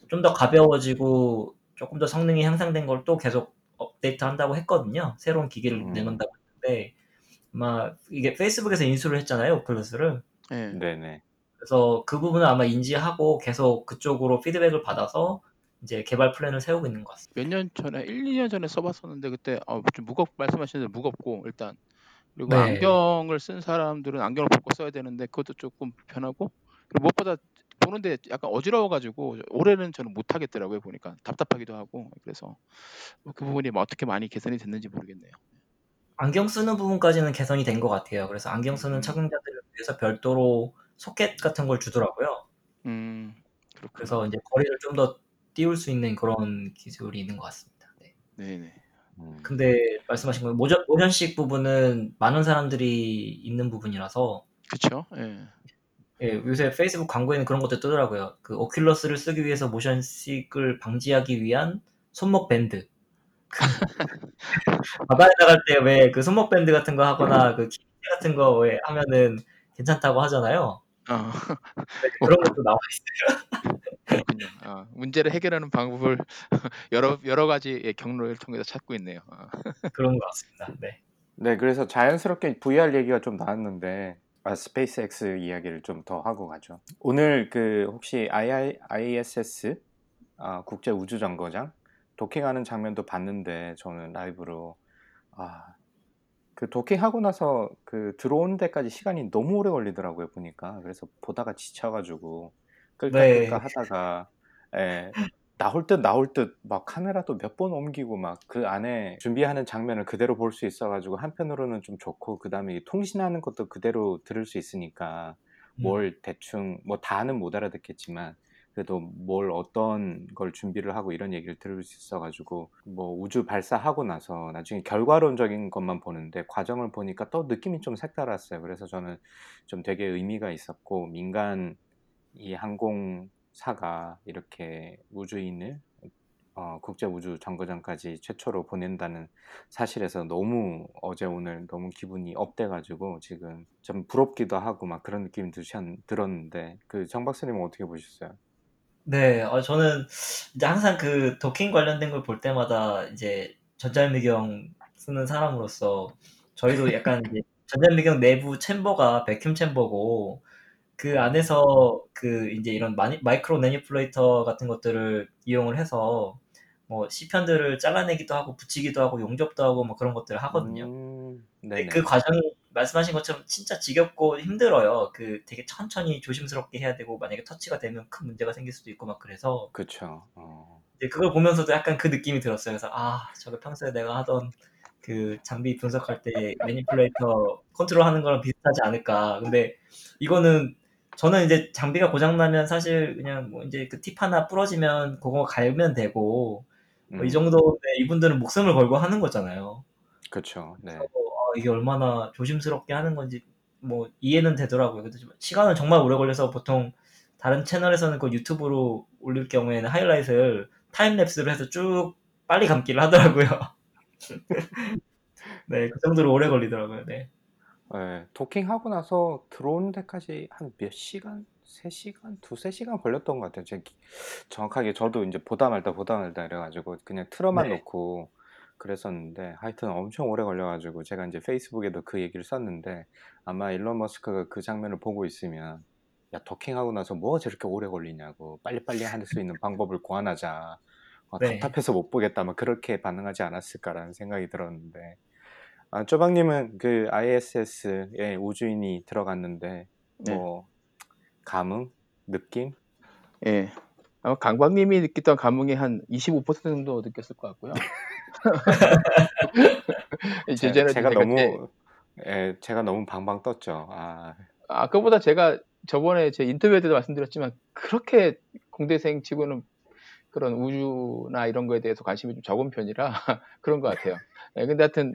S4: 좀 더 가벼워지고 조금 더 성능이 향상된 걸 또 계속 업데이트 한다고 했거든요. 새로운 기기를
S2: 음.
S4: 내놓는다고 했는데 아마 이게 Facebook에서 인수를 했잖아요, Oculus를.
S3: 네.
S2: 네네.
S4: 그래서 그 부분은 아마 인지하고 계속 그쪽으로 피드백을 받아서 이제 개발 플랜을 세우고 있는 것 같습니다.
S3: 몇 년 전에 1, 2년 전에 써봤었는데 그때 어, 좀 무겁 말씀하시는 대로 무겁고 일단 그리고
S4: 네.
S3: 안경을 쓴 사람들은 안경을 벗고 써야 되는데 그것도 조금 불편하고 그리고 무엇보다 보는데 약간 어지러워가지고 올해는 저는 못 하겠더라고요 보니까 답답하기도 하고 그래서 그 부분이 뭐 어떻게 많이 개선이 됐는지 모르겠네요.
S4: 안경 쓰는 부분까지는 개선이 된 것 같아요. 그래서 안경 쓰는
S3: 음.
S4: 착용자들을 위해서 별도로 소켓 같은 걸 주더라고요.
S3: 음 그렇군요.
S4: 그래서 이제 거리를 좀 더 띄울 수 있는 그런 기술이 있는 것 같습니다. 네.
S3: 네네.
S2: 음,
S4: 근데 말씀하신 거 모션, 모션식 부분은 많은 사람들이 있는 부분이라서
S3: 그렇죠. 예.
S4: 예, 요새 페이스북 광고에는 그런 것도 뜨더라고요. 그 오큘러스를 쓰기 위해서 모션식을 방지하기 위한 손목 밴드. 바다에 나갈 때 왜 그 손목 밴드 같은 거 하거나 그 키트 같은 거 왜 하면은 괜찮다고 하잖아요.
S3: 어,
S4: 그런 것도 나와 있어요.
S3: 그렇군요. 아, 문제를 해결하는 방법을 여러 여러 가지의 경로를 통해서 찾고 있네요. 아,
S4: 그런 것 같습니다. 네.
S2: 네, 그래서 자연스럽게 VR 얘기가 좀 나왔는데 아, 스페이스X 이야기를 좀 더 하고 가죠. 오늘 그 혹시 II, ISS 아, 국제 우주 정거장 도킹하는 장면도 봤는데 저는 라이브로 아, 그 도킹하고 나서 그 들어오는 데까지 시간이 너무 오래 걸리더라고요 보니까 그래서 보다가 지쳐가지고 끌까
S4: 네.
S2: 끌까 하다가 예, 나올 듯 나올 듯 막 카메라도 몇 번 옮기고 막 그 안에 준비하는 장면을 그대로 볼 수 있어가지고 한편으로는 좀 좋고 그 다음에 통신하는 것도 그대로 들을 수 있으니까
S4: 음.
S2: 뭘 대충 뭐 다는 못 알아듣겠지만 그래도 뭘 어떤 걸 준비를 하고 이런 얘기를 들을 수 있어가지고 뭐 우주 발사하고 나서 나중에 결과론적인 것만 보는데 과정을 보니까 또 느낌이 좀 색달랐어요. 그래서 저는 좀 되게 의미가 있었고 민간 이 항공사가 이렇게 우주인을 어, 국제 우주 정거장까지 최초로 보낸다는 사실에서 너무 어제 오늘 너무 기분이 up돼가지고 지금 좀 부럽기도 하고 막 그런 느낌이 드셨, 들었는데 그 정 박사님은 어떻게 보셨어요?
S4: 네, 어, 저는 이제 항상 그 도킹 관련된 걸 볼 때마다 이제 전자현미경 쓰는 사람으로서 저희도 약간 전자미경 내부 챔버가 베큐um 챔버고 그 안에서 그 이제 이런 마니, 마이크로 매니플레이터 같은 것들을 이용을 해서 뭐 시편들을 잘라내기도 하고 붙이기도 하고 용접도 하고 뭐 그런 것들을 하거든요.
S2: 음,
S4: 근데. 그 과정이 말씀하신 것처럼 진짜 지겹고 힘들어요. 그 되게 천천히 조심스럽게 해야 되고 만약에 터치가 되면 큰 문제가 생길 수도 있고 막 그래서
S2: 그쵸. 어,
S4: 이제 그걸 보면서도 약간 그 느낌이 들었어요. 그래서 아 저거 평소에 내가 하던 그 장비 분석할 때 manipulator 컨트롤 하는 거랑 비슷하지 않을까. 근데 이거는 저는 이제 장비가 고장나면 사실 그냥 뭐 이제 그 팁 하나 부러지면 그거 갈면 되고 뭐이
S2: 음,
S4: 정도인데 이분들은 목숨을 걸고 하는 거잖아요.
S2: 그쵸. 네.
S4: 그래서 아, 이게 얼마나 조심스럽게 하는 건지 뭐 이해는 되더라고요. 근데 좀 시간은 정말 오래 걸려서 보통 다른 채널에서는 그 YouTube로 올릴 경우에는 하이라이트를 time lapse로 해서 쭉 빨리 감기를 하더라고요. 네, 그 정도로 오래 걸리더라고요. 네.
S2: 네, 도킹하고 나서 들어오는 데까지 한 몇 시간? 3시간? 두세 시간 걸렸던 것 같아요. 제 기- 정확하게 저도 이제 보다 말다 보다 말다 이래가지고 그냥 틀어만
S4: 네.
S2: 놓고 그랬었는데 하여튼 엄청 오래 걸려가지고 제가 이제 페이스북에도 그 얘기를 썼는데 아마 일론 머스크가 그 장면을 보고 있으면 야 도킹하고 나서 뭐가 저렇게 오래 걸리냐고 빨리빨리 할 수 있는 방법을 고안하자 어,
S4: 네.
S2: 답답해서 못 보겠다 막 그렇게 반응하지 않았을까라는 생각이 들었는데 아, 쪼박님은 그 ISS에 우주인이 들어갔는데
S3: 네.
S2: 뭐 감흥, 느낌?
S3: 예. 아마 강박님이 느꼈던 감흥이 한 25% 정도 느꼈을 것 같고요.
S2: 제, 제가
S3: 제가
S2: 너무 예, 제가 너무 방방 떴죠. 아,
S3: 아, 그보다 제가 저번에 제 인터뷰 때도 말씀드렸지만 그렇게 공대생 치고는 그런 우주나 이런 거에 대해서 관심이 좀 적은 편이라 그런 것 같아요. 예, 근데 하여튼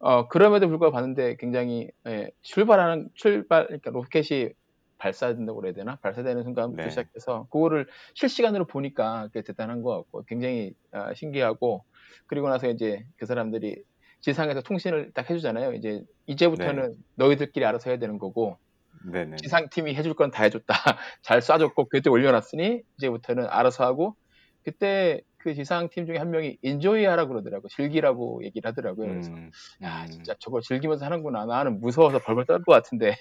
S3: 어, 그럼에도 불구하고 봤는데 굉장히 예, 출발하는 출발 그러니까 로켓이 발사된다고 그래야 되나? 발사되는 순간부터
S2: 네.
S3: 시작해서 그거를 실시간으로 보니까 그게 대단한 것 같고 굉장히 아, 신기하고 그리고 나서 이제 그 사람들이 지상에서 통신을 딱 해주잖아요. 이제 이제부터는 너희들끼리 알아서 해야 되는 거고
S2: 네네.
S3: 지상팀이 해줄 건 다 해줬다. 잘 쏴줬고 그때 올려놨으니 이제부터는 알아서 하고 그때 그 지상팀 중에 한 명이 인조이 하라 그러더라고. 즐기라고 얘기를 하더라고요. 그래서
S2: 음,
S3: 야
S2: 음,
S3: 진짜 저걸 즐기면서 하는구나. 나는 무서워서 벌벌 떨 것 같은데.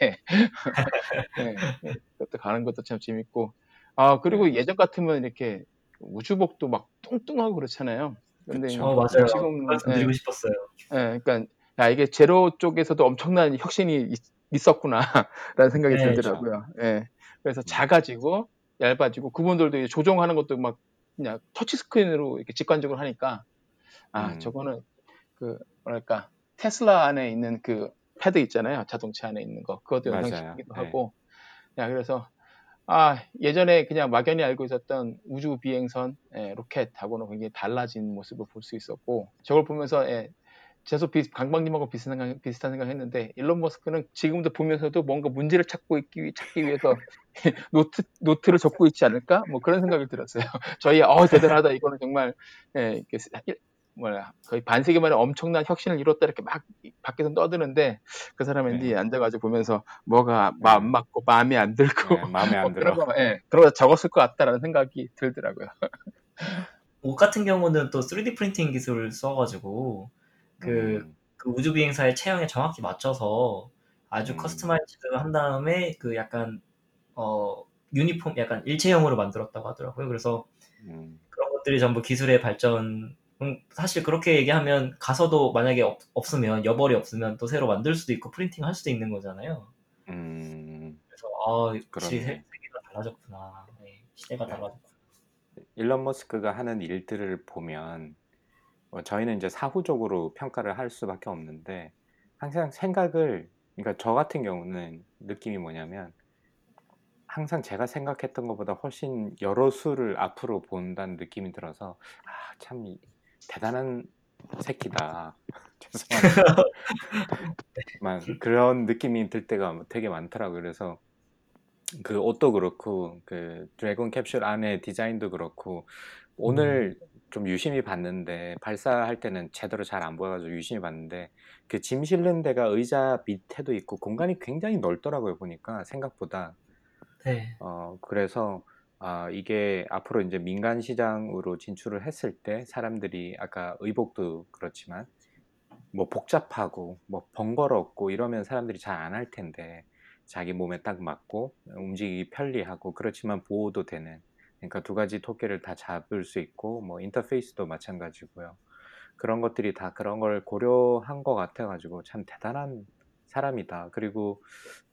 S3: 네, 네, 그것도 가는 것도 참 재밌고. 아 그리고
S2: 네.
S3: 예전 같으면 이렇게 우주복도 막 뚱뚱하고 그렇잖아요. 근데
S2: 그쵸.
S4: 어 맞아요.
S3: 지금
S4: 그 말씀 드리고 싶었어요.
S3: 예, 그러니까 야 이게 제로 쪽에서도 엄청난 혁신이 있, 었구나라는 생각이
S4: 네,
S3: 들더라고요. 예. 그래서
S2: 음.
S3: 작아지고 얇아지고 그분들도 이제 조종하는 것도 막 그냥 터치 스크린으로 이렇게 직관적으로 하니까 아
S2: 음.
S3: 저거는 그 뭐랄까 테슬라 안에 있는 그 패드 있잖아요. 자동차 안에 있는 거 그것도. 연상시키기도
S2: 네.
S3: 하고 야 그래서 아 예전에 그냥 막연히 알고 있었던 우주 비행선 예, 로켓하고는 굉장히 달라진 모습을 볼 수 있었고 저걸 보면서 예, 계속 비, 강박님하고 비슷한 생각, 비슷한 생각 했는데 일론 머스크는 지금도 보면서도 뭔가 문제를 찾고 있기 찾기 위해서 노트 노트를 적고 있지 않을까 뭐 그런 생각이 들었어요. 저희 어 대단하다 이거는 정말 예, 뭐야 거의 반세기 만에 엄청난 혁신을 이뤘다 이렇게 막 밖에서 떠드는데 그 사람은
S2: 네.
S3: 앉아가지고 보면서 뭐가 마- 안
S2: 네.
S3: 맞고 마음에 안 들고
S2: 네, 마음에 안
S3: 뭐
S2: 들어.
S3: 거 예, 거 적었을 것 같다라는 생각이 들더라고요.
S4: 옷 같은 경우는 또 3D printing 기술을 써가지고 그,
S2: 음,
S4: 그 우주 비행사의 체형에 정확히 맞춰서 아주
S2: 음.
S4: customize를 한 다음에 그 약간 어 유니폼 약간 일체형으로 만들었다고 하더라고요. 그래서
S2: 음,
S4: 그런 것들이 전부 기술의 발전. 음, 사실 그렇게 얘기하면 가서도 만약에 없, 없으면 여벌이 없으면 또 새로 만들 수도 있고 printing 할 수도 있는 거잖아요.
S2: 음,
S4: 그래서 아 역시 세계가 달라졌구나. 네, 시대가
S2: 네.
S4: 달라졌구나.
S2: 일론 머스크가 하는 일들을 보면 어, 저희는 이제 사후적으로 평가를 할 수밖에 없는데 항상 생각을 그러니까 저 같은 경우는 느낌이 뭐냐면 항상 제가 생각했던 것보다 훨씬 여러 수를 앞으로 본다는 느낌이 들어서 아, 참 이- 대단한 새끼다. 죄송합니다. 막 그런 느낌이 들 때가 되게 많더라고요. 그래서 그 옷도 그렇고 그 드래곤 캡슐 안에 디자인도 그렇고 오늘 좀 유심히 봤는데 발사할 때는 제대로 잘 안 보여가지고 유심히 봤는데 그 짐 실는 데가 의자 밑에도 있고 공간이 굉장히 넓더라고요 보니까 생각보다
S4: 네.
S2: 어 그래서 아 이게 앞으로 이제 민간 시장으로 진출을 했을 때 사람들이 아까 의복도 그렇지만 뭐 복잡하고 뭐 번거롭고 이러면 사람들이 잘 안 할 텐데 자기 몸에 딱 맞고 움직이기 편리하고 그렇지만 보호도 되는 그러니까 두 가지 토끼를 다 잡을 수 있고 뭐 인터페이스도 마찬가지고요. 그런 것들이 다 그런 걸 고려한 것 같아가지고 참 대단한 사람이다. 그리고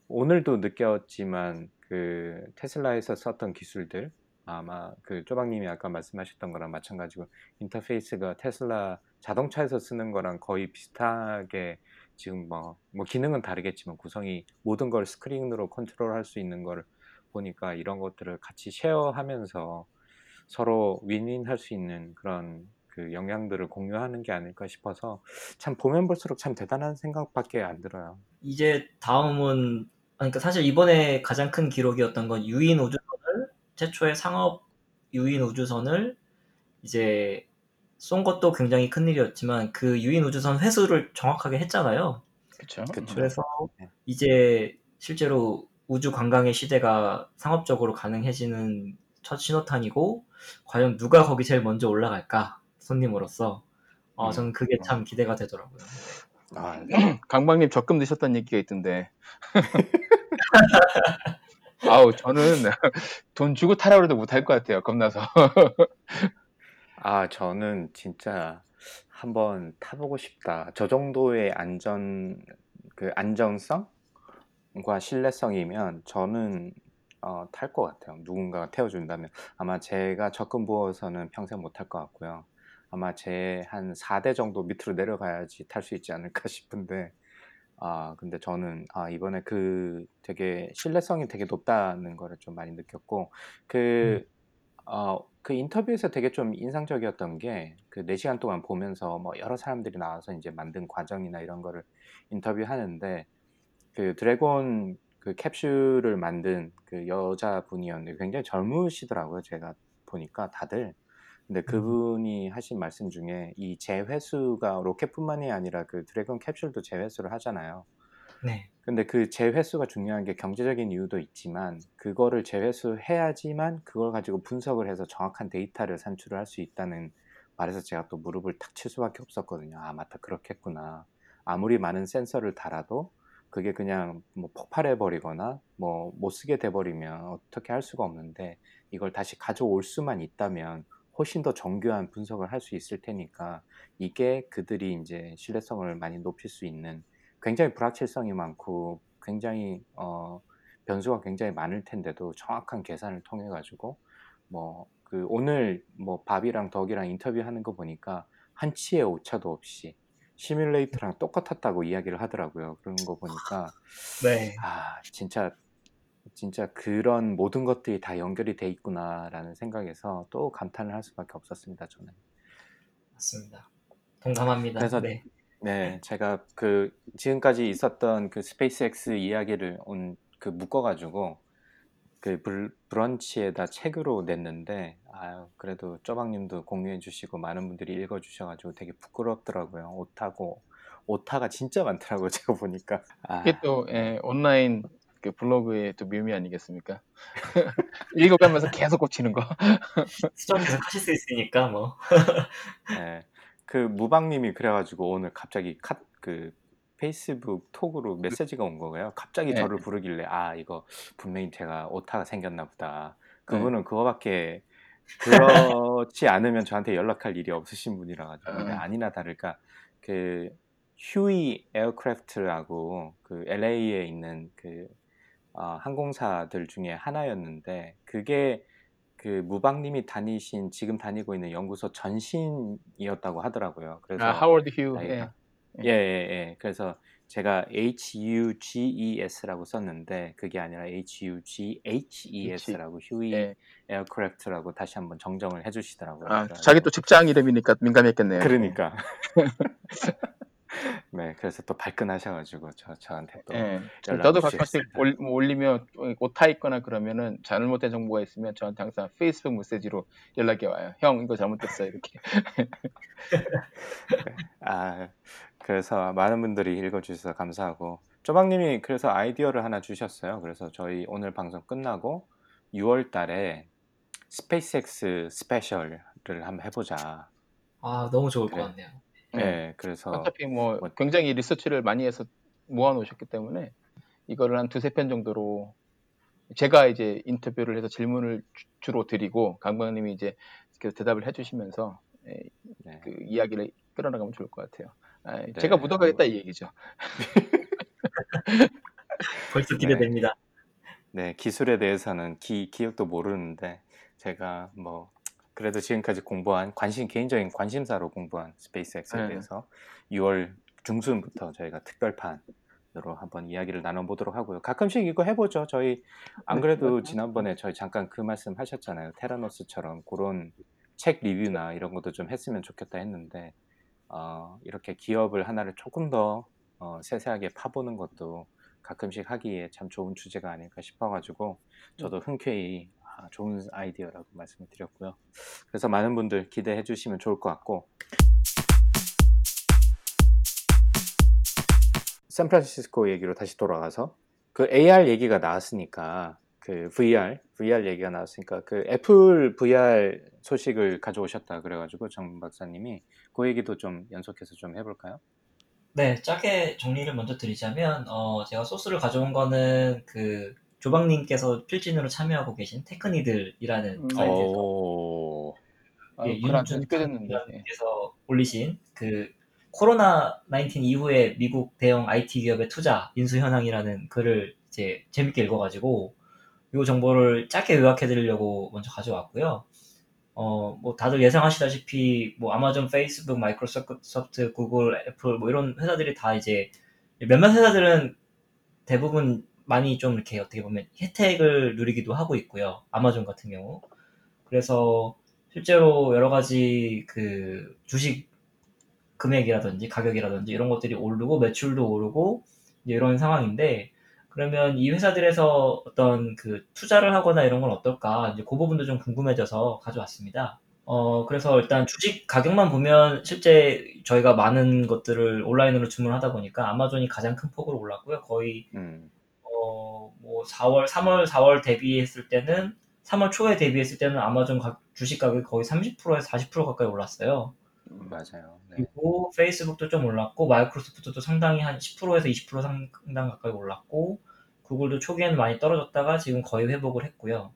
S2: 오늘도 느꼈지만 그 테슬라에서 썼던 기술들 아마 그 쪼박님이 아까 말씀하셨던 거랑 마찬가지고 인터페이스가 테슬라 자동차에서 쓰는 거랑 거의 비슷하게 지금 뭐, 뭐 기능은 다르겠지만 구성이 모든 걸 스크린으로 컨트롤할 수 있는 걸 보니까 이런 것들을 같이 쉐어하면서 서로 윈윈할 수 있는 그런 그 영향들을 공유하는 게 아닐까 싶어서 참 보면 볼수록 참 대단한 생각밖에 안 들어요.
S4: 이제 다음은 그러니까 사실 이번에 가장 큰 기록이었던 건 유인 우주선을 최초의 상업 유인 우주선을 이제 쏜 것도 굉장히 큰 일이었지만 그 유인 우주선 회수를 정확하게 했잖아요.
S3: 그렇죠.
S2: 그쵸.
S4: 그래서
S2: 네.
S4: 이제 실제로 우주 관광의 시대가 상업적으로 가능해지는 첫 신호탄이고 과연 누가 거기 제일 먼저 올라갈까 손님으로서 어,
S2: 음.
S4: 저는 그게 참 기대가 되더라고요.
S2: 아,
S3: 강박님 적금 드셨다는 얘기가 있던데. 아우 저는 돈 주고 타라고 해도 못할 것 같아요. 겁나서.
S2: 아, 저는 진짜 한번 타보고 싶다. 저 정도의 안전, 그 안정성 과 신뢰성이면 저는 어, 탈 것 같아요. 누군가가 태워준다면. 아마 제가 적금 부어서는 평생 못 탈 것 같고요. 아마 제 한 4대 정도 밑으로 내려가야지 탈 수 있지 않을까 싶은데, 아, 근데 저는, 아, 이번에 그 되게 신뢰성이 되게 높다는 거를 좀 많이 느꼈고, 그, 어, 그 인터뷰에서 되게 좀 인상적이었던 게, 그 4시간 동안 보면서 뭐 여러 사람들이 나와서 이제 만든 과정이나 이런 거를 인터뷰하는데, 그 드래곤 그 캡슐을 만든 그 여자분이었는데 굉장히 젊으시더라고요. 제가 보니까 다들. 근데 그분이 하신 말씀 중에 이 재회수가 로켓뿐만이 아니라 그 드래곤 캡슐도 재회수를 하잖아요.
S4: 네.
S2: 근데 그 재회수가 중요한 게 경제적인 이유도 있지만 그거를 재회수해야지만 그걸 가지고 분석을 해서 정확한 데이터를 산출을 할 수 있다는 말에서 제가 또 무릎을 탁 칠 수밖에 없었거든요. 아 맞다 그렇겠구나. 아무리 많은 센서를 달아도 그게 그냥 뭐 폭발해 버리거나 뭐 못 쓰게 돼 버리면 어떻게 할 수가 없는데 이걸 다시 가져올 수만 있다면 훨씬 더 정교한 분석을 할 수 있을 테니까 이게 그들이 이제 신뢰성을 많이 높일 수 있는 굉장히 불확실성이 많고 굉장히 어, 변수가 굉장히 많을 텐데도 정확한 계산을 통해 가지고 뭐 그 오늘 뭐 밥이랑 덕이랑 인터뷰하는 거 보니까 한치의 오차도 없이 시뮬레이터랑 똑같았다고 이야기를 하더라고요. 그런 거 보니까
S4: 네.
S2: 아 진짜 진짜 그런 모든 것들이 다 연결이 돼 있구나라는 생각에서 또 감탄을 할 수밖에 없었습니다. 저는.
S4: 맞습니다. 동감합니다.
S2: 그래서
S4: 네.
S2: 네, 제가 그 지금까지 있었던 그 스페이스X 이야기를 온 그 묶어가지고 그 불, 브런치에다 책으로 냈는데 아유 그래도 쪼박님도 공유해 주시고 많은 분들이 읽어 주셔가지고 되게 부끄럽더라고요. 오타고 오타가 진짜 많더라고요. 제가 보니까 아,
S3: 이게 또 예, 온라인 그 블로그의 또 묘미 아니겠습니까? 읽어가면서 계속 고치는 거.
S4: 수정 계속 하실 수 있으니까 뭐.
S2: 네, 그 무방님이 그래가지고 오늘 갑자기 카, 그 Facebook Talk으로 메시지가 온 거예요. 갑자기
S3: 네.
S2: 저를 부르길래 아 이거 분명히 제가 오타가 생겼나 보다. 그분은 그거밖에 그렇지 않으면 저한테 연락할 일이 없으신 분이라 가지고 근데
S3: 음.
S2: 아니나 다를까 그 Hughes Aircraft라고 그 LA에 있는 그 어, 항공사들 중에 하나였는데 그게 그 무방님이 다니신 지금 다니고 있는 연구소 전신이었다고 하더라고요. 그래서
S3: 아 하워드 휴.
S2: 자기가-
S3: 예.
S2: 예, 예, 예. 그래서 제가 HUGES라고 썼는데 그게 아니라 HUGHES라고 휴이
S3: 예.
S2: Aircraft라고 다시 한번 정정을 해주시더라고요.
S3: 아,
S2: 그래가지고-
S3: 자기 또 직장 이름이니까 민감했겠네요.
S2: 그러니까. 네, 그래서 또 발끈하셔가지고 저 저한테 또
S3: 예.
S2: 연락을
S3: 저도 가끔씩. 올, 올리면 오타 있거나 그러면은 잘못된 정보가 있으면 저한테 항상 페이스북 메시지로 연락이 와요. 형 이거 잘못됐어 이렇게.
S2: 아, 그래서 많은 분들이 읽어주셔서 감사하고 쪼박님이 그래서 아이디어를 하나 주셨어요. 그래서 저희 오늘 방송 끝나고 6월 달에 스페이스X 스페셜을 한번 해보자.
S4: 아 너무 좋을 것
S2: 그래.
S4: 같네요.
S2: 네, 그래서
S3: 어차피 뭐
S2: 뭐-
S3: 굉장히 리서치를 많이 해서 모아놓으셨기 때문에 이거를 한 두세 편 정도로 제가 이제 인터뷰를 해서 질문을 주- 주로 드리고 강광님이 이제 계속 대답을 해주시면서 예,
S2: 네.
S3: 그 이야기를 끌어나가면 좋을 것 같아요. 아,
S2: 네.
S3: 제가 묻어가겠다 이 얘기죠.
S4: 벌써 기대됩니다.
S2: 네, 기술에 대해서는 기, 기역도 모르는데 제가 뭐 그래도 지금까지 공부한 관심 개인적인 관심사로 공부한 SpaceX에
S3: 네.
S2: 대해서 6월 중순부터 저희가 특별판으로 한번 이야기를 나눠보도록 하고요. 가끔씩 이거 해보죠. 저희 안
S3: 네,
S2: 그래도. 지난번에 저희 잠깐 그 말씀 하셨잖아요. 테라노스처럼 그런 책 리뷰나 이런 것도 좀 했으면 좋겠다 했는데 어, 이렇게 기업을 하나를 조금 더 어, 세세하게 파보는 것도 가끔씩 하기에 참 좋은 주제가 아닐까 싶어가지고 저도 흔쾌히 아, 좋은 아이디어라고 말씀을 드렸고요. 그래서 많은 분들 기대해 주시면 좋을 것 같고 샌프란시스코 얘기로 다시 돌아가서 그 AR 얘기가 나왔으니까 그 VR VR 얘기가 나왔으니까 그 Apple VR 소식을 가져오셨다 그래가지고 정 박사님이 그 얘기도 좀 연속해서 좀 해볼까요?
S4: 네, 짧게 정리를 먼저 드리자면, 어, 제가 소스를 가져온 거는 그 조박님께서 필진으로 참여하고 계신 TechNeedle이라는
S3: 음.
S4: 사이트에서
S2: 오,
S3: 아,
S4: 예, 윤준. 님께서 올리신 그 코로나 19 이후에 미국 대형 IT 기업의 투자 인수 현황이라는 글을 이제 재밌게 읽어가지고 이 정보를 짧게 요약해 드리려고 먼저 가져왔고요. 어, 뭐 다들 예상하시다시피 뭐 아마존, 페이스북, 마이크로소프트, 구글, 애플 뭐 이런 회사들이 다 이제 몇몇 회사들은 대부분 많이 좀 이렇게 어떻게 보면 혜택을 누리기도 하고 있고요. 아마존 같은 경우. 그래서 실제로 여러 가지 그 주식 금액이라든지 가격이라든지 이런 것들이 오르고 매출도 오르고 이런 상황인데 그러면 이 회사들에서 어떤 그 투자를 하거나 이런 건 어떨까 이제 그 부분도 좀 궁금해져서 가져왔습니다. 어 그래서 일단 주식 가격만 보면 실제 저희가 많은 것들을 온라인으로 주문하다 보니까 아마존이 가장 큰 폭으로 올랐고요. 거의
S2: 음,
S4: 어 뭐 4월 3월 4월 대비했을 때는 3월 초에 대비했을 때는 아마존 가- 주식 가격이 거의 30%에서 40% 가까이 올랐어요.
S2: 맞아요. 네.
S4: 그리고 페이스북도 좀 올랐고 마이크로소프트도 상당히 한 10%에서 20% 상당 가까이 올랐고 구글도 초기에는 많이 떨어졌다가 지금 거의 회복을 했고요.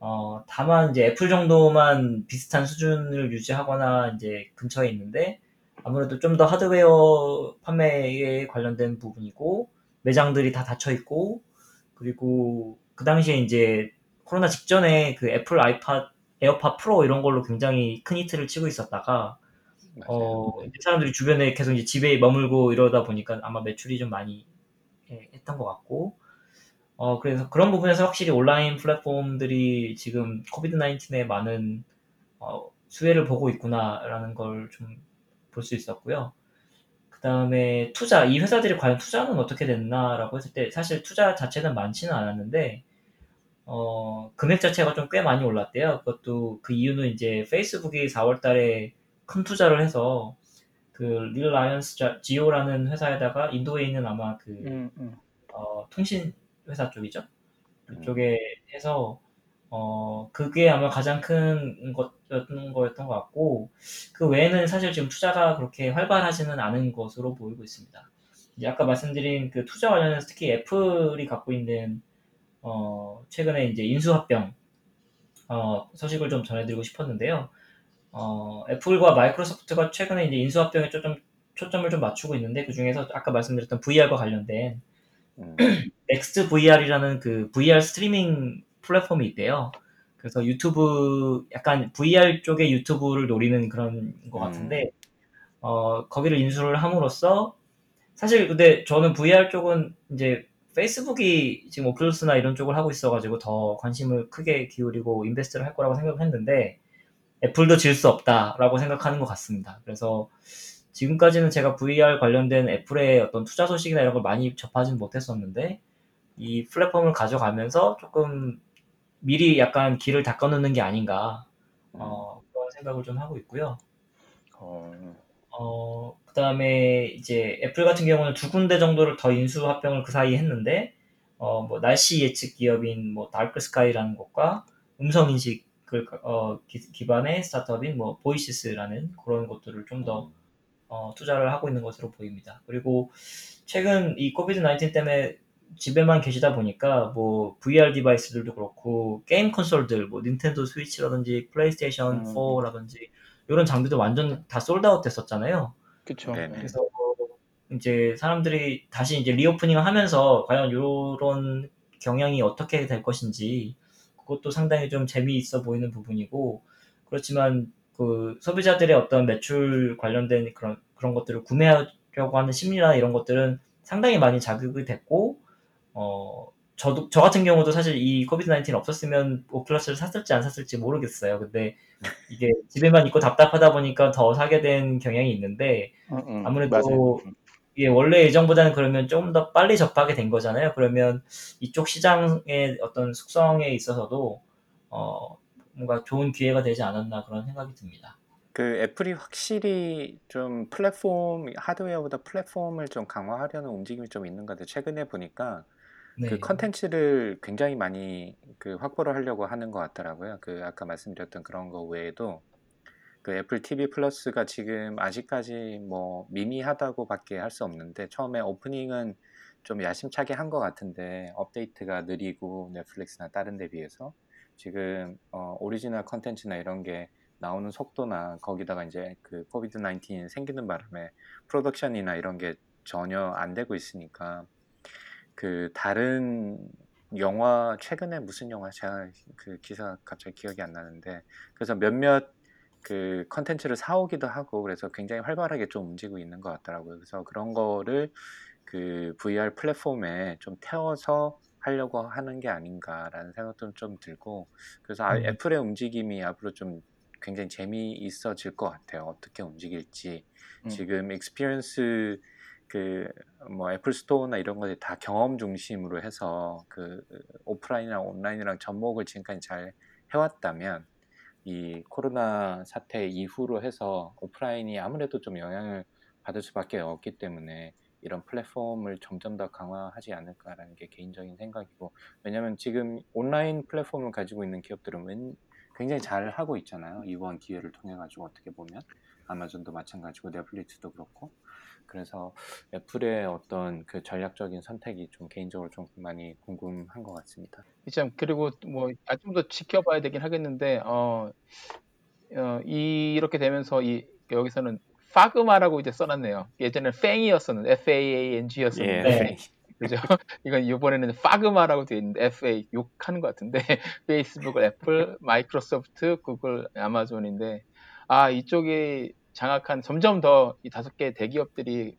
S4: 어, 다만 이제 애플 정도만 비슷한 수준을 유지하거나 이제 근처에 있는데 아무래도 좀 더 하드웨어 판매에 관련된 부분이고 매장들이 다 닫혀 있고 그리고 그 당시에 이제 코로나 직전에 그 Apple iPod AirPod Pro 이런 걸로 굉장히 큰 히트를 치고 있었다가
S2: 맞아요.
S4: 어, 사람들이 주변에 계속 이제 집에 머물고 이러다 보니까 아마 매출이 좀 많이 예, 했던 것 같고, 어, 그래서 그런 부분에서 확실히 온라인 플랫폼들이 지금 COVID 19에 많은 어, 수혜를 보고 있구나라는 걸 좀 볼 수 있었고요. 그 다음에 투자, 이 회사들이 과연 투자는 어떻게 됐나라고 했을 때 사실 투자 자체는 많지는 않았는데, 어, 금액 자체가 좀 꽤 많이 올랐대요. 그것도 그 이유는 이제 페이스북이 4월 달에 큰 투자를 해서 그 릴라이언스 지오라는 회사에다가 인도에 있는 아마 그
S3: 음, 음.
S4: 어, 통신 회사 쪽이죠.
S2: 음.
S4: 그쪽에 해서 어 그게 아마 가장 큰 것였던 거였던 것 같고 그 외에는 사실 지금 투자가 그렇게 활발하지는 않은 것으로 보이고 있습니다. 이제 아까 말씀드린 그 투자 관련해서 특히 애플이 갖고 있는 어 최근에 이제 인수합병 어 소식을 좀 전해드리고 싶었는데요. 어 애플과 마이크로소프트가 최근에 이제 인수합병에 좀 초점을 좀 맞추고 있는데 그 중에서 아까 말씀드렸던 VR과 관련된
S2: 음,
S4: 넥스트 VR이라는 그 VR 스트리밍 플랫폼이 있대요. 그래서 유튜브 약간 VR 쪽의 유튜브를 노리는 그런 것
S2: 음.
S4: 같은데 어 거기를 인수를 함으로써 사실 근데 저는 VR 쪽은 이제 페이스북이 지금 오큘러스나 이런 쪽을 하고 있어가지고 더 관심을 크게 기울이고 인베스트를 할 거라고 생각했는데 애플도 질 수 없다라고 생각하는 것 같습니다. 그래서 지금까지는 제가 VR 관련된 애플의 어떤 투자 소식이나 이런 걸 많이 접하진 못했었는데 이 플랫폼을 가져가면서 조금 미리 약간 길을 닦아놓는 게 아닌가 어, 그런 생각을 좀 하고 있고요.
S2: 어,
S4: 어, 그 다음에 이제 애플 같은 경우는 두 군데 정도를 더 인수 합병을 그 사이에 했는데, 어, 뭐 날씨 예측 기업인 뭐 다크 스카이라는 곳과 음성 인식을 어, 기, 반의 스타트업인 뭐 보이시스라는 그런 것들을 좀더 어, 투자를 하고 있는 것으로 보입니다. 그리고 최근 이 COVID 19 때문에 집에만 계시다 보니까 뭐 VR device들도 그렇고 게임 콘솔들 뭐 닌텐도 스위치라든지 플레이스테이션
S2: 음.
S4: 4라든지 이런 장비도 완전 다 sold out 됐었잖아요.
S3: 그쵸.
S2: 네네.
S4: 그래서 이제 사람들이 다시 이제 reopening을 하면서 과연 이런 경향이 어떻게 될 것인지 그것도 상당히 좀 재미있어 보이는 부분이고 그렇지만 그 소비자들의 어떤 매출 관련된 그런 그런 것들을 구매하려고 하는 심리나 이런 것들은 상당히 많이 자극이 됐고 어 저도 저 같은 경우도 사실 이 코비드 19 없었으면 오클러스를 샀을지 안 샀을지 모르겠어요. 근데 이게 집에만 있고 답답하다 보니까 더 사게 된 경향이 있는데
S3: 음, 음,
S4: 아무래도
S3: 맞아요.
S4: 이게 원래 예전보다는 그러면 좀더 빨리 접하게 된 거잖아요. 그러면 이쪽 시장의 어떤 숙성에 있어서도 어 뭔가 좋은 기회가 되지 않았나 그런 생각이 듭니다.
S2: 그 애플이 확실히 좀 플랫폼 하드웨어보다 플랫폼을 좀 강화하려는 움직임이 좀 있는 것 같아요. 최근에 보니까
S4: 네.
S2: 그 컨텐츠를 굉장히 많이 그 확보를 하려고 하는 것 같더라고요. 그 아까 말씀드렸던 그런 거 외에도 그 애플 TV 플러스가 지금 아직까지 뭐 미미하다고밖에 할 수 없는데 처음에 오프닝은 좀 야심차게 한 것 같은데 업데이트가 느리고 넷플릭스나 다른 데 비해서 지금 어, 오리지널 컨텐츠나 이런 게 나오는 속도나 거기다가 이제 그 COVID 19 생기는 바람에 프로덕션이나 이런 게 전혀 안 되고 있으니까 그 다른 영화 최근에 무슨 영화 제가 그 기사 갑자기 기억이 안 나는데 그래서 몇몇 그 컨텐츠를 사오기도 하고 그래서 굉장히 활발하게 좀 움직이고 있는 것 같더라고요. 그래서 그런 거를 그 VR 플랫폼에 좀 태워서 하려고 하는 게 아닌가라는 생각도 좀 들고 그래서 아,
S4: 음.
S2: 애플의 움직임이 앞으로 좀 굉장히 재미있어질 것 같아요. 어떻게 움직일지
S3: 음.
S2: 지금 experience 그 뭐 애플 스토어나 이런 것들이 다 경험 중심으로 해서 그 오프라인이랑 온라인이랑 접목을 지금까지 잘 해왔다면 이 코로나 사태 이후로 해서 오프라인이 아무래도 좀 영향을 받을 수밖에 없기 때문에 이런 플랫폼을 점점 더 강화하지 않을까라는 게 개인적인 생각이고 왜냐하면 지금 온라인 플랫폼을 가지고 있는 기업들은 웬- 굉장히 잘 하고 있잖아요. 이번 기회를 통해 가지고 어떻게 보면. 아마존도 마찬가지고 넷플릭스도 그렇고 그래서 애플의 어떤 그 전략적인 선택이 좀 개인적으로 좀 많이 궁금한 것 같습니다.
S3: 참 그리고 뭐좀 더 지켜봐야 되긴 하겠는데 어, 어 이 렇게 되면서 이 여기서는 파그마라고 이제 써놨네요. 예전에 팽이었었는데 F A A N G였었는데
S4: 네.
S3: 그죠? 이건 이번에는 파그마라고 되어 있는데 FA 욕하는 것 같은데 페이스북, 애플, 마이크로소프트, 구글, 아마존인데 아 이쪽이 장악한 점점 더 이 다섯 개 대기업들이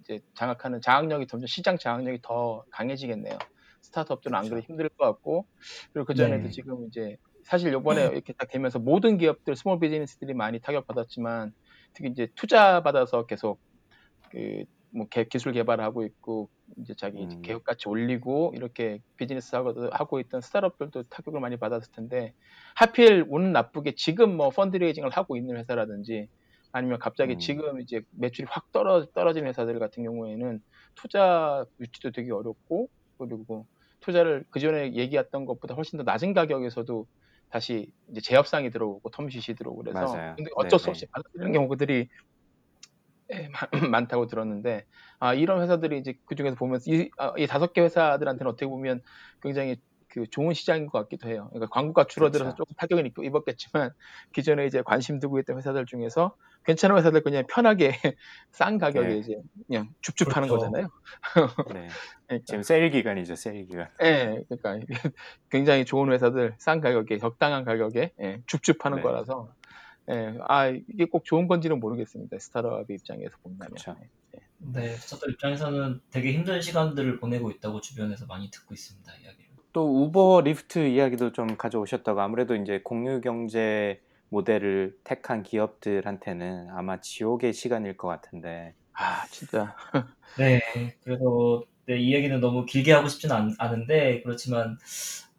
S3: 이제 장악하는 장악력이 점점 시장 장악력이 더 강해지겠네요. 스타트업들은 안 그래도
S2: 그렇죠.
S3: 힘들 것 같고 그리고 그 전에도
S4: 네.
S3: 지금 이제 사실 요번에 이렇게 딱 되면서 모든 기업들 small business들이 많이 타격받았지만 특히 이제 투자 받아서 계속 그 뭐 기술 개발하고 있고 이제 자기
S2: 음.
S3: 기업 가치 올리고 이렇게 비즈니스 하고, 하고 있던 스타트업들도 타격을 많이 받았을 텐데 하필 운은 나쁘게 지금 뭐 펀드레이징을 하고 있는 회사라든지 아니면 갑자기
S2: 음.
S3: 지금 이제 매출이 확 떨어, 떨어진 회사들 같은 경우에는 투자 유치도 되게 어렵고 그리고 투자를 그 전에 얘기했던 것보다 훨씬 더 낮은 가격에서도 다시 이제 재협상이 들어오고 텀시시 들어오고 그래서
S2: 맞아요.
S3: 근데 어쩔 수
S2: 네네.
S3: 없이 받아들이는 경우들이 예, 많- 많다고 들었는데 아 이런 회사들이 이제 그 중에서 보면서 이, 아, 이 다섯 개 회사들한테는 어떻게 보면 굉장히 그 좋은 시장인 것 같기도 해요. 그러니까 광고가 줄어들어서
S2: 그쵸.
S3: 조금 타격을 입- 입었겠지만 기존에 이제 관심 두고 있던 회사들 중에서 괜찮은 회사들 그냥 편하게 싼 가격에
S2: 네.
S3: 이제 그냥 줍줍하는
S4: 그렇죠.
S3: 거잖아요.
S2: 네.
S3: 그러니까
S2: 지금 세일 기간이죠, 세일 기간.
S3: 예, 그러니까 굉장히 좋은 회사들 싼 가격에 적당한 가격에 예, 줍줍 하는
S2: 네.
S3: 거라서 예, 아 이게 꼭 좋은 건지는 모르겠습니다. 스타트업 입장에서 본다면.
S2: 그쵸.
S3: 예.
S4: 네, 스타트업 입장에서는 되게 힘든 시간들을 보내고 있다고 주변에서 많이 듣고 있습니다. 이야기를.
S2: 또 우버 리프트 이야기도 좀 가져오셨다고 아무래도 이제 공유 경제 모델을 택한 기업들한테는 아마 지옥의 시간일 것 같은데.
S3: 아 진짜
S4: 네, 그래서 네, 이 얘기는 너무 길게 하고 싶지는 않, 않은데 그렇지만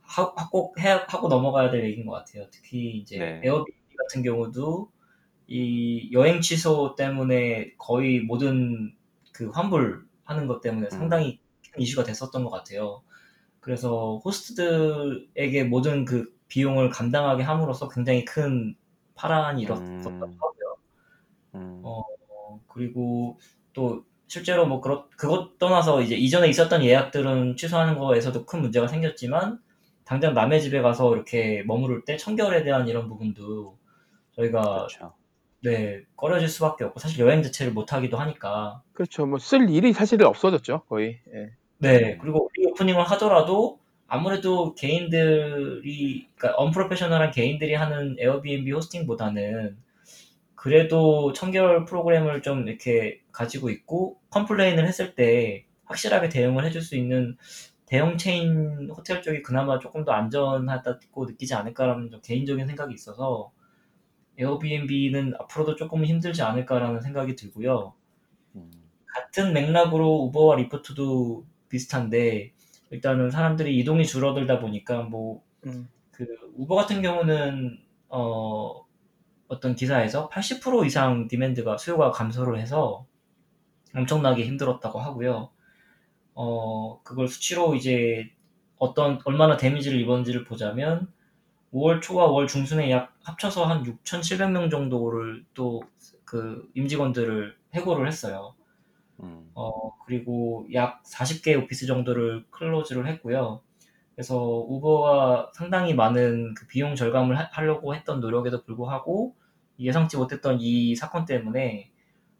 S4: 하, 하- 꼭 해, 하고 넘어가야 될 얘기인 것 같아요. 특히 이제
S2: 네.
S4: 에어비앤비 같은 경우도 이 여행 취소 때문에 거의 모든 그 환불하는 것 때문에 상당히 큰 이슈가 됐었던 것 같아요. 그래서 호스트들에게 모든 그 비용을 감당하게 함으로써 굉장히 큰 파란이 일었었다고
S2: 음.
S4: 하고요.
S2: 음,
S4: 어, 그리고 또 실제로 뭐 그렇 그것 떠나서 이제 이전에 있었던 예약들은 취소하는 거에서도 큰 문제가 생겼지만 당장 남의 집에 가서 이렇게 머무를 때 청결에 대한 이런 부분도 저희가
S2: 그렇죠.
S4: 네 꺼려질 수밖에 없고 사실 여행 자체를 못 하기도 하니까
S3: 그렇죠. 뭐 쓸 일이 사실 없어졌죠 거의. 예.
S4: 네
S2: 음.
S4: 그리고 reopening을 하더라도 아무래도 개인들이 그러니까 unprofessional한 개인들이 하는 에어비앤비 hosting보다는 그래도 청결 프로그램을 좀 이렇게 가지고 있고 complain을 했을 때 확실하게 대응을 해줄 수 있는 대형 체인 호텔 쪽이 그나마 조금 더 안전하다고 느끼지 않을까라는 좀 개인적인 생각이 있어서 에어비앤비는 앞으로도 조금 힘들지 않을까라는 생각이 들고요.
S2: 음,
S4: 같은 맥락으로 우버와 리프트도 비슷한데 일단은 사람들이 이동이 줄어들다 보니까 뭐
S3: 음.
S4: 그 우버 같은 경우는 어 어떤 기사에서 80% 이상 디맨드가 수요가 감소를 해서 엄청나게 힘들었다고 하고요. 어 그걸 수치로 이제 어떤 얼마나 데미지를 입었는지를 보자면 5월 초와 5월 중순에 약 합쳐서 한 6,700명 정도를 또 그 임직원들을 해고를 했어요.
S2: 음,
S4: 어, 그리고 약 40개 오피스 정도를 클로즈를 했고요. 그래서 우버가 상당히 많은 그 비용 절감을 하, 려고 했던 노력에도 불구하고 예상치 못했던 이 사건 때문에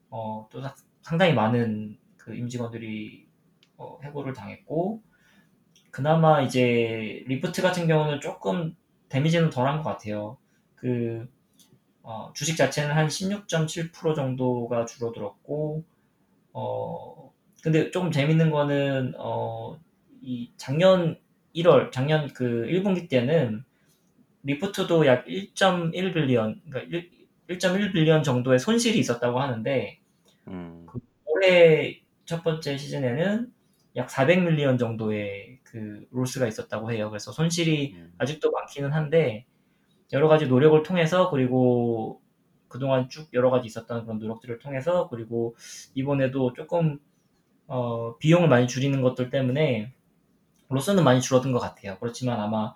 S4: 어, 또 사- 상당히 많은 그 임직원들이 어, 해고를 당했고 그나마 이제 리프트 같은 경우는 조금 damage는 덜한 것 같아요. 그 어, 주식 자체는 한 16.7% 정도가 줄어들었고 어, 근데 조금 재밌는 거는, 어, 이 작년 1월, 작년 그 1분기 때는 리프트도 약 1.1 billion, 그러니까 1.1 billion 정도의 손실이 있었다고 하는데,
S2: 음,
S4: 올해 첫 번째 시즌에는 약 400 million 정도의 그 loss가 있었다고 해요. 그래서 손실이
S2: 음,
S4: 아직도 많기는 한데 여러 가지 노력을 통해서 그리고 그동안 쭉 여러 가지 있었던 그런 노력들을 통해서 그리고 이번에도 조금 어, 비용을 많이 줄이는 것들 때문에 loss는 많이 줄어든 것 같아요. 그렇지만 아마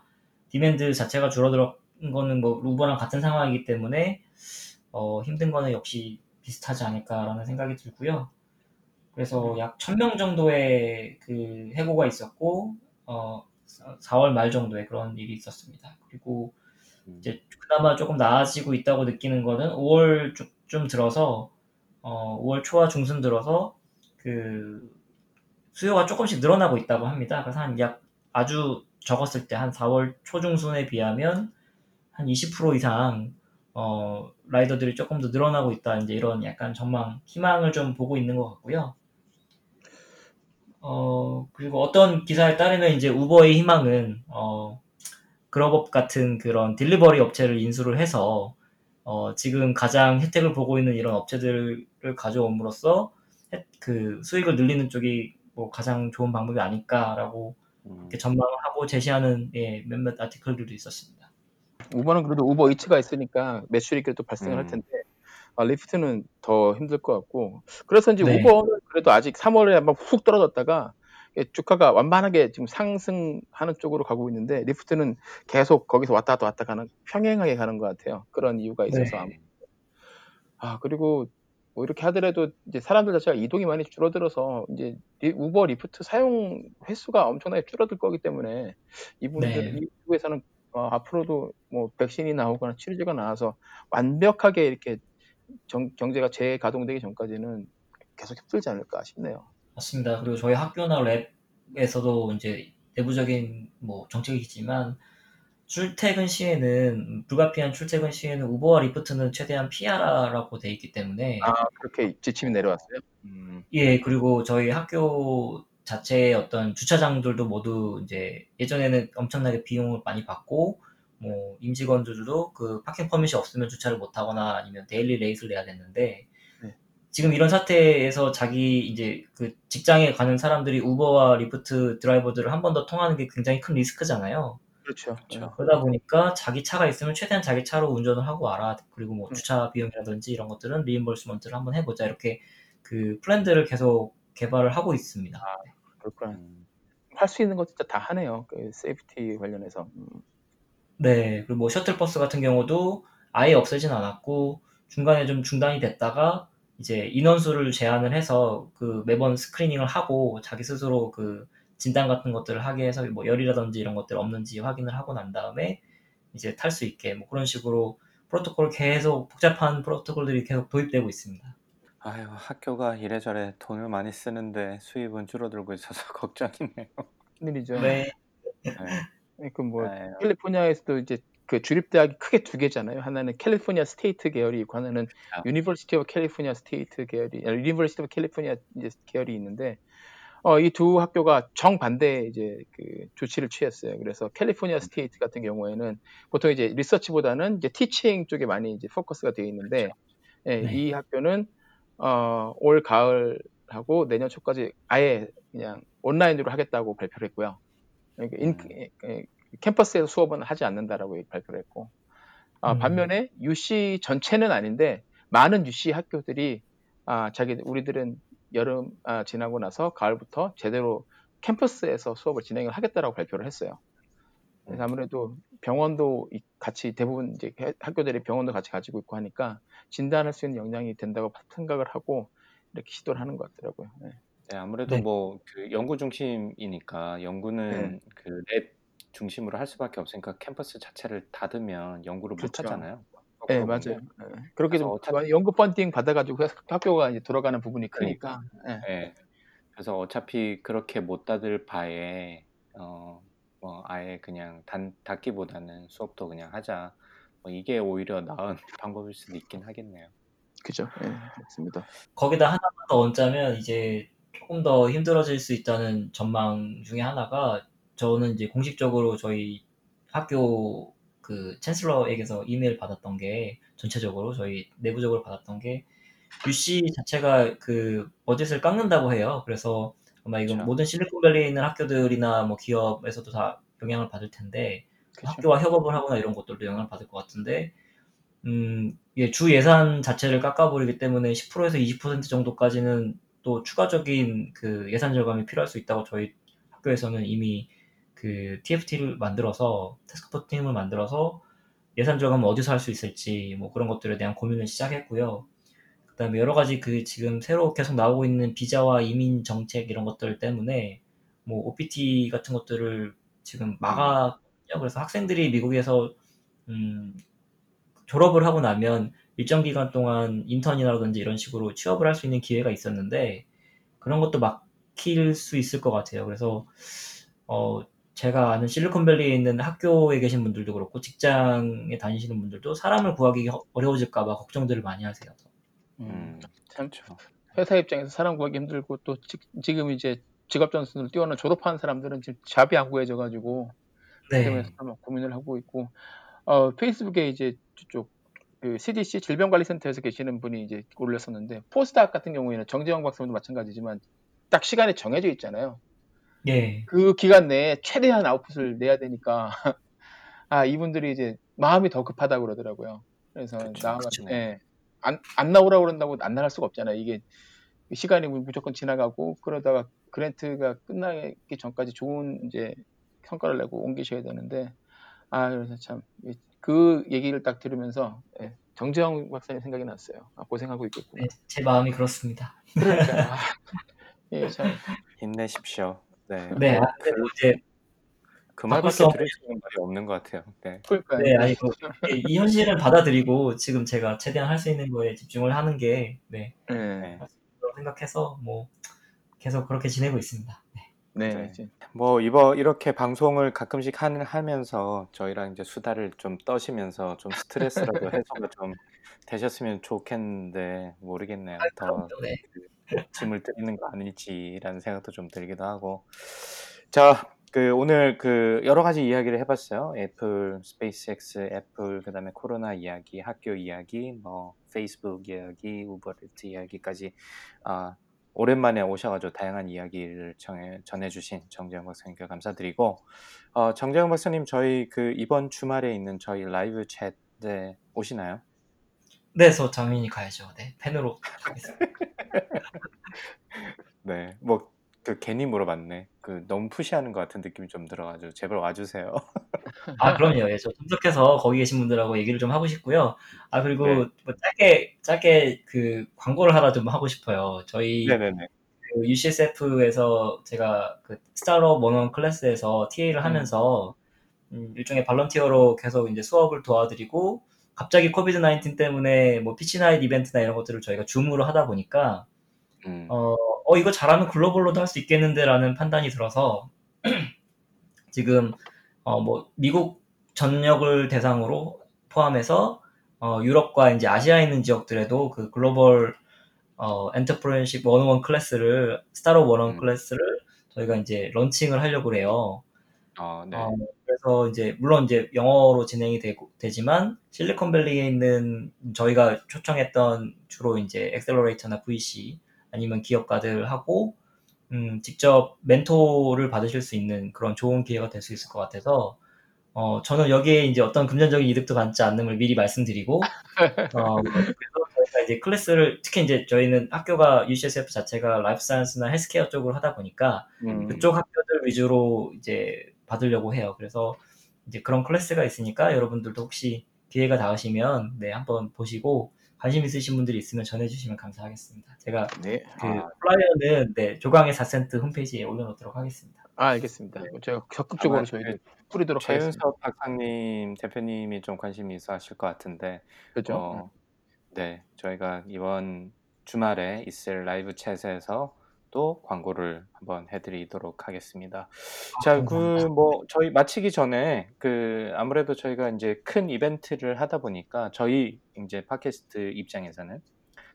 S4: demand 자체가 줄어든 거는 뭐 우버랑 같은 상황이기 때문에 어, 힘든 거는 역시 비슷하지 않을까라는 생각이 들고요. 그래서 약 1000명 정도의 그 해고가 있었고 어, 4월 말 정도에 그런 일이 있었습니다. 그리고
S2: 음.
S4: 이제 그나마 조금 나아지고 있다고 느끼는 거는 5월 좀 들어서 어, 5월 초와 중순 들어서 그 수요가 조금씩 늘어나고 있다고 합니다. 그래서 한 약 아주 적었을 때 한 4월 초중순에 비하면 한 20% 이상 어, 라이더들이 조금 더 늘어나고 있다. 이제 이런 약간 전망, 희망을 좀 보고 있는 것 같고요. 어, 그리고 어떤 기사에 따르면 이제 우버의 희망은 어, 그럽업 같은 그런 딜리버리 업체를 인수를 해서 어, 지금 가장 혜택을 보고 있는 이런 업체들을 가져옴으로써 혜- 그 수익을 늘리는 쪽이 뭐 가장 좋은 방법이 아닐까라고
S2: 음,
S4: 전망을 하고 제시하는 예, 몇몇 article들도 있었습니다.
S3: 우버는 그래도 우버 이츠가 있으니까 매출이 그래도 발생을 할
S2: 음.
S3: 텐데 아, 리프트는 더 힘들 것 같고 그래서 이제
S4: 네.
S3: 우버는 그래도 아직 3월에 한번 훅 떨어졌다가 주가가 완만하게 지금 상승하는 쪽으로 가고 있는데 리프트는 계속 거기서 왔다 갔다 왔다 가는 평행하게 가는 것 같아요. 그런 이유가 있어서
S4: 네.
S3: 아 그리고 뭐 이렇게 하더라도 이제 사람들 자체가 이동이 많이 줄어들어서 이제 리- 우버 리프트 사용 횟수가 엄청나게 줄어들 거기 때문에 이분들
S4: 네.
S3: 이쪽에서는 어, 앞으로도 뭐 백신이 나오거나 치료제가 나와서 완벽하게 이렇게 정- 경제가 재가동되기 전까지는 계속 힘들지 않을까 싶네요.
S4: 맞습니다. 그리고 저희 학교나 랩에서도 이제 내부적인 뭐 정책이지만 출퇴근 시에는 불가피한 출퇴근 시에는 우버와 리프트는 최대한 피하라라고 돼 있기 때문에
S3: 아 그렇게 지침이 내려왔어요. 음.
S4: 예 그리고 저희 학교 자체의 어떤 주차장들도 모두 이제 예전에는 엄청나게 비용을 많이 받고 뭐 임직원들도 그 parking permit이 없으면 주차를 못 하거나 아니면 daily rate를 내야 됐는데
S3: 네.
S4: 지금 이런 사태에서 자기 이제 그 직장에 가는 사람들이 우버와 리프트 드라이버들을 한 번 더 통하는 게 굉장히 큰 리스크잖아요.
S3: 그렇죠.
S2: 그렇죠.
S4: 그러다 보니까 자기 차가 있으면 최대한 자기 차로 운전을 하고 와라. 그리고 뭐
S3: 음.
S4: 주차 비용이라든지 이런 것들은 reimbursement를 한번 해보자. 이렇게 그 플랜들을 계속 개발을 하고 있습니다.
S3: 그렇구나.
S2: 음,
S3: 할수 있는 거 진짜 다 하네요. 그 safety 관련해서. 음.
S4: 네, 그리고 뭐 셔틀버스 같은 경우도 아예 없애진 않았고 중간에 좀 중단이 됐다가 이제 인원수를 제한을 해서 그 매번 screening을 하고 자기 스스로 그 진단 같은 것들을 하게 해서 뭐 열이라든지 이런 것들 없는지 확인을 하고 난 다음에 이제 탈 수 있게 뭐 그런 식으로 프로토콜 계속 복잡한 프로토콜들이 계속 도입되고 있습니다.
S2: 아유 학교가 이래저래 돈을 많이 쓰는데 수입은 줄어들고 있어서 걱정이네요.
S3: 큰일이죠.
S4: 네,
S2: 네.
S3: 그뭐 캘리포니아에서도 이제 그 주립 대학이 크게 두 개잖아요. 하나는 California State 계열이 있고 하나는
S2: 아.
S3: University of California State 계열이 University of California 계열이 있는데 어, 이 두 학교가 정반대 이제 그 조치를 취했어요. 그래서 California State 같은 경우에는 보통 이제 리서치보다는 이제 teaching 쪽에 많이 이제 포커스가 되어 있는데 예,
S4: 네.
S3: 이 학교는 어, 올 가을하고 내년 초까지 아예 그냥 온라인으로 하겠다고 발표를 했고요. 그러니까 인,
S2: 음.
S3: 캠퍼스에서 수업은 하지 않는다라고 발표를 했고 아,
S4: 음.
S3: 반면에 UC 전체는 아닌데 많은 UC 학교들이 아, 자기 우리들은 여름 아, 지나고 나서 가을부터 제대로 캠퍼스에서 수업을 진행을 하겠다라고 발표를 했어요. 그래서 아무래도 병원도 이- 같이 대부분 이제 해- 학교들이 병원도 같이 가지고 있고 하니까 진단할 수 있는 역량이 된다고 생각을 하고 이렇게 시도를 하는 것 같더라고요. 네.
S2: 네, 아무래도
S4: 네.
S2: 뭐그 연구 중심이니까 연구는 그랩 중심으로 할 수밖에 없으니까 캠퍼스 자체를 닫으면 연구를 못
S3: 그렇죠.
S2: 하잖아요.
S3: 네, 맞아요. 네. 그렇게 좀
S2: 그래서 어차피-
S3: 연구 펀딩 받아가지고 학교가 이제 돌아가는 부분이 크니까. 네.
S2: 네. 그래서 어차피 그렇게 못 닫을 바에 어, 뭐 아예 그냥 단, 닫기보다는 수업도 그냥 하자. 뭐 이게 오히려 나은 방법일 수도 있긴 하겠네요.
S3: 그죠. 네, 맞습니다.
S4: 거기다 하나만 더 얹자면 이제 조금 더 힘들어질 수 있다는 전망 중에 하나가 저는 이제 공식적으로 저희 학교 그 챈슬러에게서 이메일 받았던 게 전체적으로 저희 내부적으로 받았던 게 UC 자체가 그 버젯을 깎는다고 해요. 그래서 아마 이건
S2: 그렇죠.
S4: 모든 실리콘밸리에 있는 학교들이나 뭐 기업에서도 다 영향을 받을 텐데
S3: 그죠.
S4: 학교와 협업을 하거나 이런 것들도 영향을 받을 것 같은데 음, 예, 주 예산 자체를 깎아버리기 때문에 10%에서 20% 정도까지는 또 추가적인 그 예산 절감이 필요할 수 있다고 저희 학교에서는 이미 그 TFT를 만들어서 테스크포 팀을 만들어서 예산 절감을 어디서 할 수 있을지 뭐 그런 것들에 대한 고민을 시작했고요. 그다음에 여러 가지 그 지금 새로 계속 나오고 있는 비자와 이민 정책 이런 것들 때문에 뭐 OPT 같은 것들을 지금 막았거든요. 그래서 학생들이 미국에서 음, 졸업을 하고 나면 일정 기간 동안 인턴이라든지 이런 식으로 취업을 할 수 있는 기회가 있었는데 그런 것도 막힐 수 있을 것 같아요. 그래서 어, 제가 아는 실리콘밸리에 있는 학교에 계신 분들도 그렇고 직장에 다니시는 분들도 사람을 구하기 어려워질까봐 걱정들을 많이 하세요.
S3: 음,
S2: 음,
S3: 참
S2: 그렇죠.
S3: 회사 입장에서 사람 구하기 힘들고 또 지, 금 이제 직업 전선을 뛰어난 졸업한 사람들은 지금 잡이 안 구해져가지고
S4: 네.
S3: 때문에 고민을 하고 있고 어, 페이스북에 이제 저쪽 그 CDC 질병관리센터에서 계시는 분이 이제 올렸었는데 포스닥 같은 경우에는 정재영 박사님도 마찬가지지만 딱 시간이 정해져 있잖아요.
S4: 예.
S3: 그 기간 내에 최대한 아웃풋을 내야 되니까 아 이분들이 이제 마음이 더 급하다고 그러더라고요. 그래서
S2: 그쵸,
S3: 나
S2: 그쵸.
S3: 예. 안, 안 나오라고 그런다고 안 나갈 수가 없잖아요. 이게 시간이 무조건 지나가고 그러다가 그랜트가 끝나기 전까지 좋은 이제 성과를 내고 옮기셔야 되는데 아 그래서 참 그 얘기를 딱 들으면서 예, 정재영 박사님 생각이 났어요. 아, 고생하고 있겠구나.
S4: 네, 제 마음이 그렇습니다.
S3: 그러니까 아, 예, 참
S2: 힘내십시오. 네.
S4: 네,
S2: 뭐
S4: 아, 근데 뭐 이제
S2: 그
S4: 바꿀 수
S2: 말밖에
S4: 없는-
S2: 들을 수 있는 말이 없는 것 같아요. 네.
S3: 그러니까
S4: 네, 아니 그, 이- 이 현실을 받아들이고 지금 제가 최대한 할 수 있는 거에 집중을 하는 게 네,
S3: 예.
S2: 네.
S4: 생각해서 뭐 계속 그렇게 지내고 있습니다. 네.
S3: 네.
S2: 네.
S3: 이제
S2: 뭐 이번 이렇게 방송을 가끔씩 하는 하면서 저희랑 이제 수다를 좀 떠시면서 좀 스트레스라도 해소가 좀 되셨으면 좋겠는데 모르겠네요. 더
S4: 네.
S2: 그 짐을 드리는 거 아닐지라는 생각도 좀 들기도 하고. 자, 그 오늘 그 여러 가지 이야기를 해봤어요. 애플, 스페이스X, 애플, 그다음에 코로나 이야기, 학교 이야기, 뭐 페이스북 이야기, 우버이츠 이야기까지 아, 오랜만에 오셔가지고 다양한 이야기를 정해, 전해주신 정재영 박사님께 감사드리고 어, 정재영 박사님 저희 그 이번 주말에 있는 저희 라이브 챗에 오시나요?
S4: 네, 저 장민이 가야죠. 네, 팬으로 가겠습니다.
S2: 네, 뭐 그 괜히 물어봤네. 그 너무 푸시하는 것 같은 느낌이 좀 들어가지고 제발 와주세요.
S4: 아, 그럼요. 예, 저 참석해서 거기 계신 분들하고 얘기를 좀 하고 싶고요. 아, 그리고
S2: 네.
S4: 뭐 짧게, 짧게 그 광고를 하나 좀 하고 싶어요. 저희
S2: 네네네.
S4: 그 UCSF에서 제가 그 startup one-o-one 클래스에서 TA를 하면서 음, 일종의 volunteer로 계속 이제 수업을 도와드리고 갑자기 COVID 19 때문에 뭐 pitch night 이벤트나 이런 것들을 저희가 줌으로 하다 보니까
S2: 음,
S4: 어, 어, 이거 잘하면 글로벌로도 할 수 있겠는데라는 판단이 들어서 지금 어, 뭐 미국 전역을 대상으로 포함해서 어, 유럽과 이제 아시아에 있는 지역들에도 그 글로벌 어, entrepreneurship one-o-one 클래스를 startup one-o-one
S2: 음.
S4: 클래스를 저희가 이제 launching을 하려고 해요.
S2: 어, 네.
S4: 어, 그래서 이제 물론 이제 영어로 진행이 되고 되지만 실리콘밸리에 있는 저희가 초청했던 주로 이제 accelerator나 VC 아니면 기업가들하고 음, 직접 멘토를 받으실 수 있는 그런 좋은 기회가 될 수 있을 것 같아서 어, 저는 여기에 이제 어떤 금전적인 이득도 받지 않음을 미리 말씀드리고 어, 그래서 저희가 이제 클래스를 특히 이제 저희는 학교가 UCSF 자체가 life science나 healthcare 쪽으로 하다 보니까
S3: 음,
S4: 그쪽 학교들 위주로 이제 받으려고 해요. 그래서 이제 그런 클래스가 있으니까 여러분들도 혹시 기회가 닿으시면 네 한번 보시고 관심 있으신 분들이 있으면 전해주시면 감사하겠습니다. 제가
S3: 네.
S4: 그
S2: 아.
S4: flyer는 네 조강의 4센트 홈페이지에 올려놓도록 하겠습니다.
S3: 아, 알겠습니다. 뭐 제가 적극적으로 저희도
S2: 그
S3: 뿌리도록 하겠습니다.
S2: 최윤석 박사님 대표님이 좀 관심이 있어 하실 것 같은데
S3: 그렇죠.
S2: 어, 네, 저희가 이번 주말에 있을 live chat에서 또 광고를 한번 해드리도록 하겠습니다. 자, 그. 뭐 저희 마치기 전에 그 아무래도 저희가 이제 큰 이벤트를 하다 보니까 저희 이제 팟캐스트 입장에서는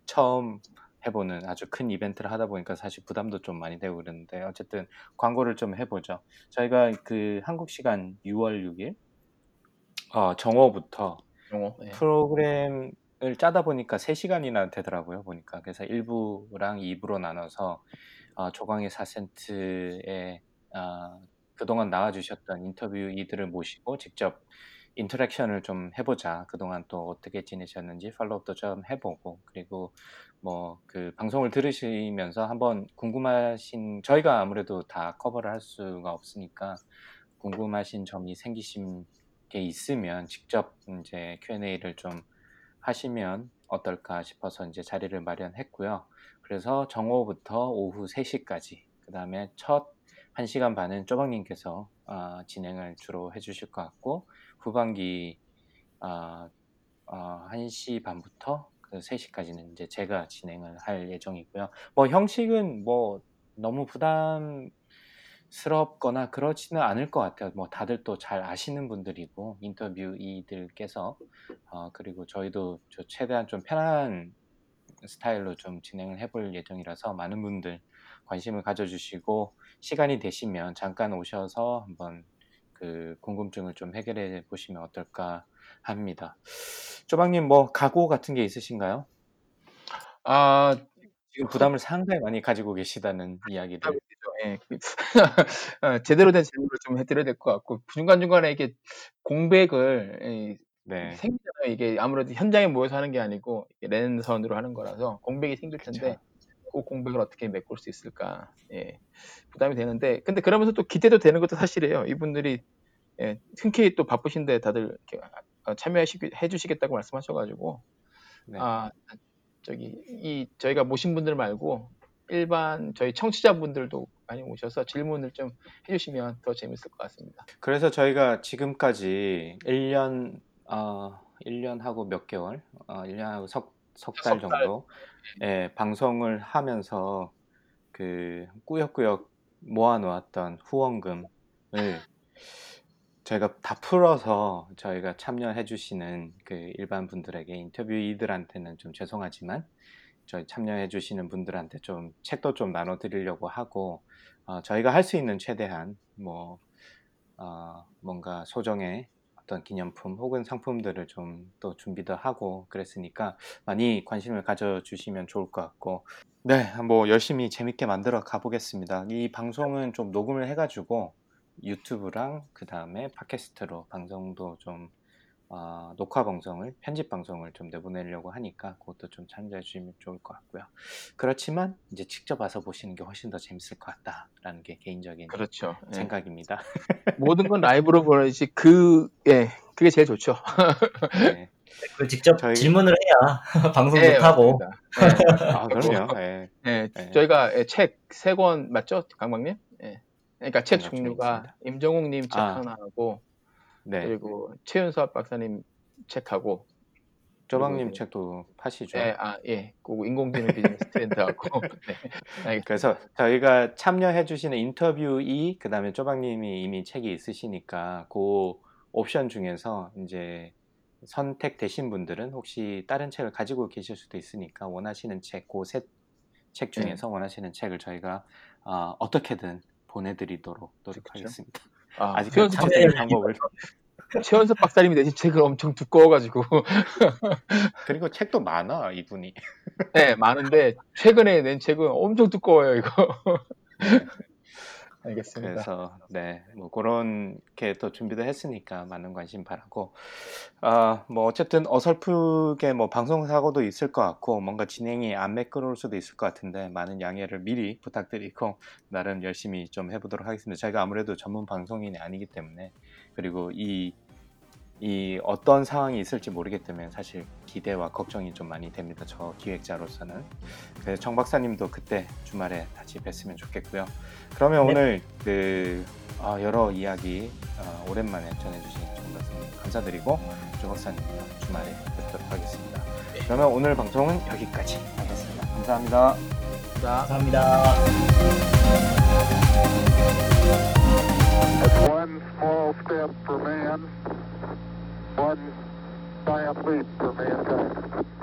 S2: 처음 해보는 아주 큰 이벤트를 하다 보니까 사실 부담도 좀 많이 되고 그러는데 어쨌든 광고를 좀 해보죠. 저희가 그 한국 시간 6월 6일 어, 정오부터
S3: 용어. 네.
S2: 프로그램을 짜다 보니까 3시간이나 되더라고요, 보니까. 그래서 1부랑 2부로 나눠서 어, 조광의 4센트에 어, 그동안 나와주셨던 인터뷰 이들을 모시고 직접 인터랙션을 좀 해보자. 그동안 또 어떻게 지내셨는지 팔로우도 좀 해보고 그리고 뭐 그 방송을 들으시면서 한번 궁금하신 저희가 아무래도 다 커버를 할 수가 없으니까 궁금하신 점이 생기신 게 있으면 직접 이제 Q&A를 좀 하시면 어떨까 싶어서 이제 자리를 마련했고요. 그래서 정오부터 오후 3시까지 그 다음에 첫 1시간 반은 쪼박님께서 어, 진행을 주로 해주실 것 같고 후반기 어, 어, 1시 반부터 그 3시까지는 이제 제가 진행을 할 예정이고요. 뭐 형식은 뭐 너무 부담스럽거나 그렇지는 않을 것 같아요. 뭐 다들 또 잘 아시는 분들이고 인터뷰이들께서 어, 그리고 저희도 저 최대한 좀 편한 스타일로 좀 진행을 해볼 예정이라서 많은 분들 관심을 가져주시고 시간이 되시면 잠깐 오셔서 한번 그 궁금증을 좀 해결해 보시면 어떨까 합니다. 조방님 뭐 각오 같은 게 있으신가요?
S3: 아,
S2: 지금 부담을 상당히 많이 가지고 계시다는 이야기를.
S3: 예. 그 어, 제대로 된 질문을 좀 해드려야 될 것 같고 중간 중간에 이게 공백을 이,
S2: 네.
S3: 생기잖아요. 이게 아무래도 현장에 모여서 하는 게 아니고 랜선으로 하는 거라서 공백이 생길 텐데 그 공백을 어떻게 메꿀 수 있을까? 예. 부담이 되는데 근데 그러면서 또 기대도 되는 것도 사실이에요. 이분들이 예, 흔쾌히 또 바쁘신데 다들 이렇게 참여해 주시겠다고 말씀하셔가지고
S2: 네.
S3: 아 저기 이 저희가 모신 분들 말고 일반 저희 청취자분들도 많이 오셔서 질문을 좀 해주시면 더 재밌을 것 같습니다.
S2: 그래서 저희가 지금까지 1년 어, 1년하고 몇 개월, 어, 1년하고 석, 석 달
S3: 석 달.
S2: 정도? 예, 방송을 하면서 그 꾸역꾸역 모아놓았던 후원금을 저희가 다 풀어서 저희가 참여해주시는 그 일반 분들에게 인터뷰이들한테는 좀 죄송하지만 저희 참여해주시는 분들한테 좀 책도 좀 나눠드리려고 하고 어, 저희가 할 수 있는 최대한 뭐 어, 뭔가 소정의 어떤 기념품 혹은 상품들을 좀 또 준비도 하고 그랬으니까 많이 관심을 가져주시면 좋을 것 같고 네, 뭐 열심히 재밌게 만들어 가보겠습니다. 이 방송은 좀 녹음을 해가지고 유튜브랑 그 다음에 팟캐스트로 방송도 좀 어, 녹화 방송을 편집 방송을 좀 내보내려고 하니까 그것도 좀 참조해 주시면 좋을 것 같고요. 그렇지만 이제 직접 와서 보시는 게 훨씬 더 재밌을 것 같다라는 게 개인적인
S3: 그렇죠. 예.
S2: 생각입니다.
S3: 모든 건 라이브로 보내지 그 예, 그게 제일 좋죠.
S2: 네.
S4: 그걸 직접
S2: 저희-
S4: 질문을 해야 방송도
S3: 예,
S4: 타고
S3: 맞습니다.
S2: 아 그럼요. 네.
S3: 예,
S2: 네.
S3: 저희가 책 세 권 맞죠, 강박님? 예. 그러니까 책
S2: 생각
S3: 종류가 임정욱님 책
S2: 아.
S3: 하나 하고
S2: 네.
S3: 그리고 최윤수학 박사님 책하고 그리고
S2: 책도 파시죠.
S3: 예, 아, 예. 그리고 인공지능 비즈니스 트렌드하고 네.
S2: 그래서 저희가 참여해 주시는 인터뷰이 그 다음에 쪼박님이 이미 책이 있으시니까 그 옵션 중에서 이제 선택되신 분들은 혹시 다른 책을 가지고 계실 수도 있으니까 원하시는 책, 그세책
S3: 네.
S2: 중에서 원하시는 책을 저희가 어, 어떻게든 보내드리도록
S3: 그렇죠.
S2: 노력하겠습니다.
S3: 아,
S2: 아직
S3: 최연수,
S2: 구체적인
S4: 참여를
S2: 방법을
S3: 최연수 박사님이 내신 책을 엄청 두꺼워가지고
S2: 그리고 책도 많아 이분이.
S3: 네, 많은데 최근에 낸 책은 엄청 두꺼워요 이거. 알겠습니다.
S2: 그래서 네, 뭐 그런 게또 준비도 했으니까 많은 관심 바라고 아, 뭐 어쨌든 어설프게 뭐 방송 사고도 있을 것 같고 뭔가 진행이 안 매끄러울 수도 있을 것 같은데 많은 양해를 미리 부탁드리고 나름 열심히 좀 해보도록 하겠습니다. 저희가 아무래도 전문 방송인이 아니기 때문에 그리고 이 이 어떤 상황이 있을지 모르기 때문에 사실 기대와 걱정이 좀 많이 됩니다. 저 기획자로서는. 그래서 정 박사님도 그때 주말에 다시 뵀으면 좋겠고요. 그러면
S4: 네.
S2: 오늘 그 아, 여러 이야기 어, 오랜만에 전해주신 정 박사님 감사드리고 조 박사님과 주말에 뵙도록 하겠습니다. 그러면 오늘 방송은 여기까지 하겠습니다. 감사합니다.
S3: 자,
S4: 감사합니다.
S1: That's one small step for man, one diaphragm per man.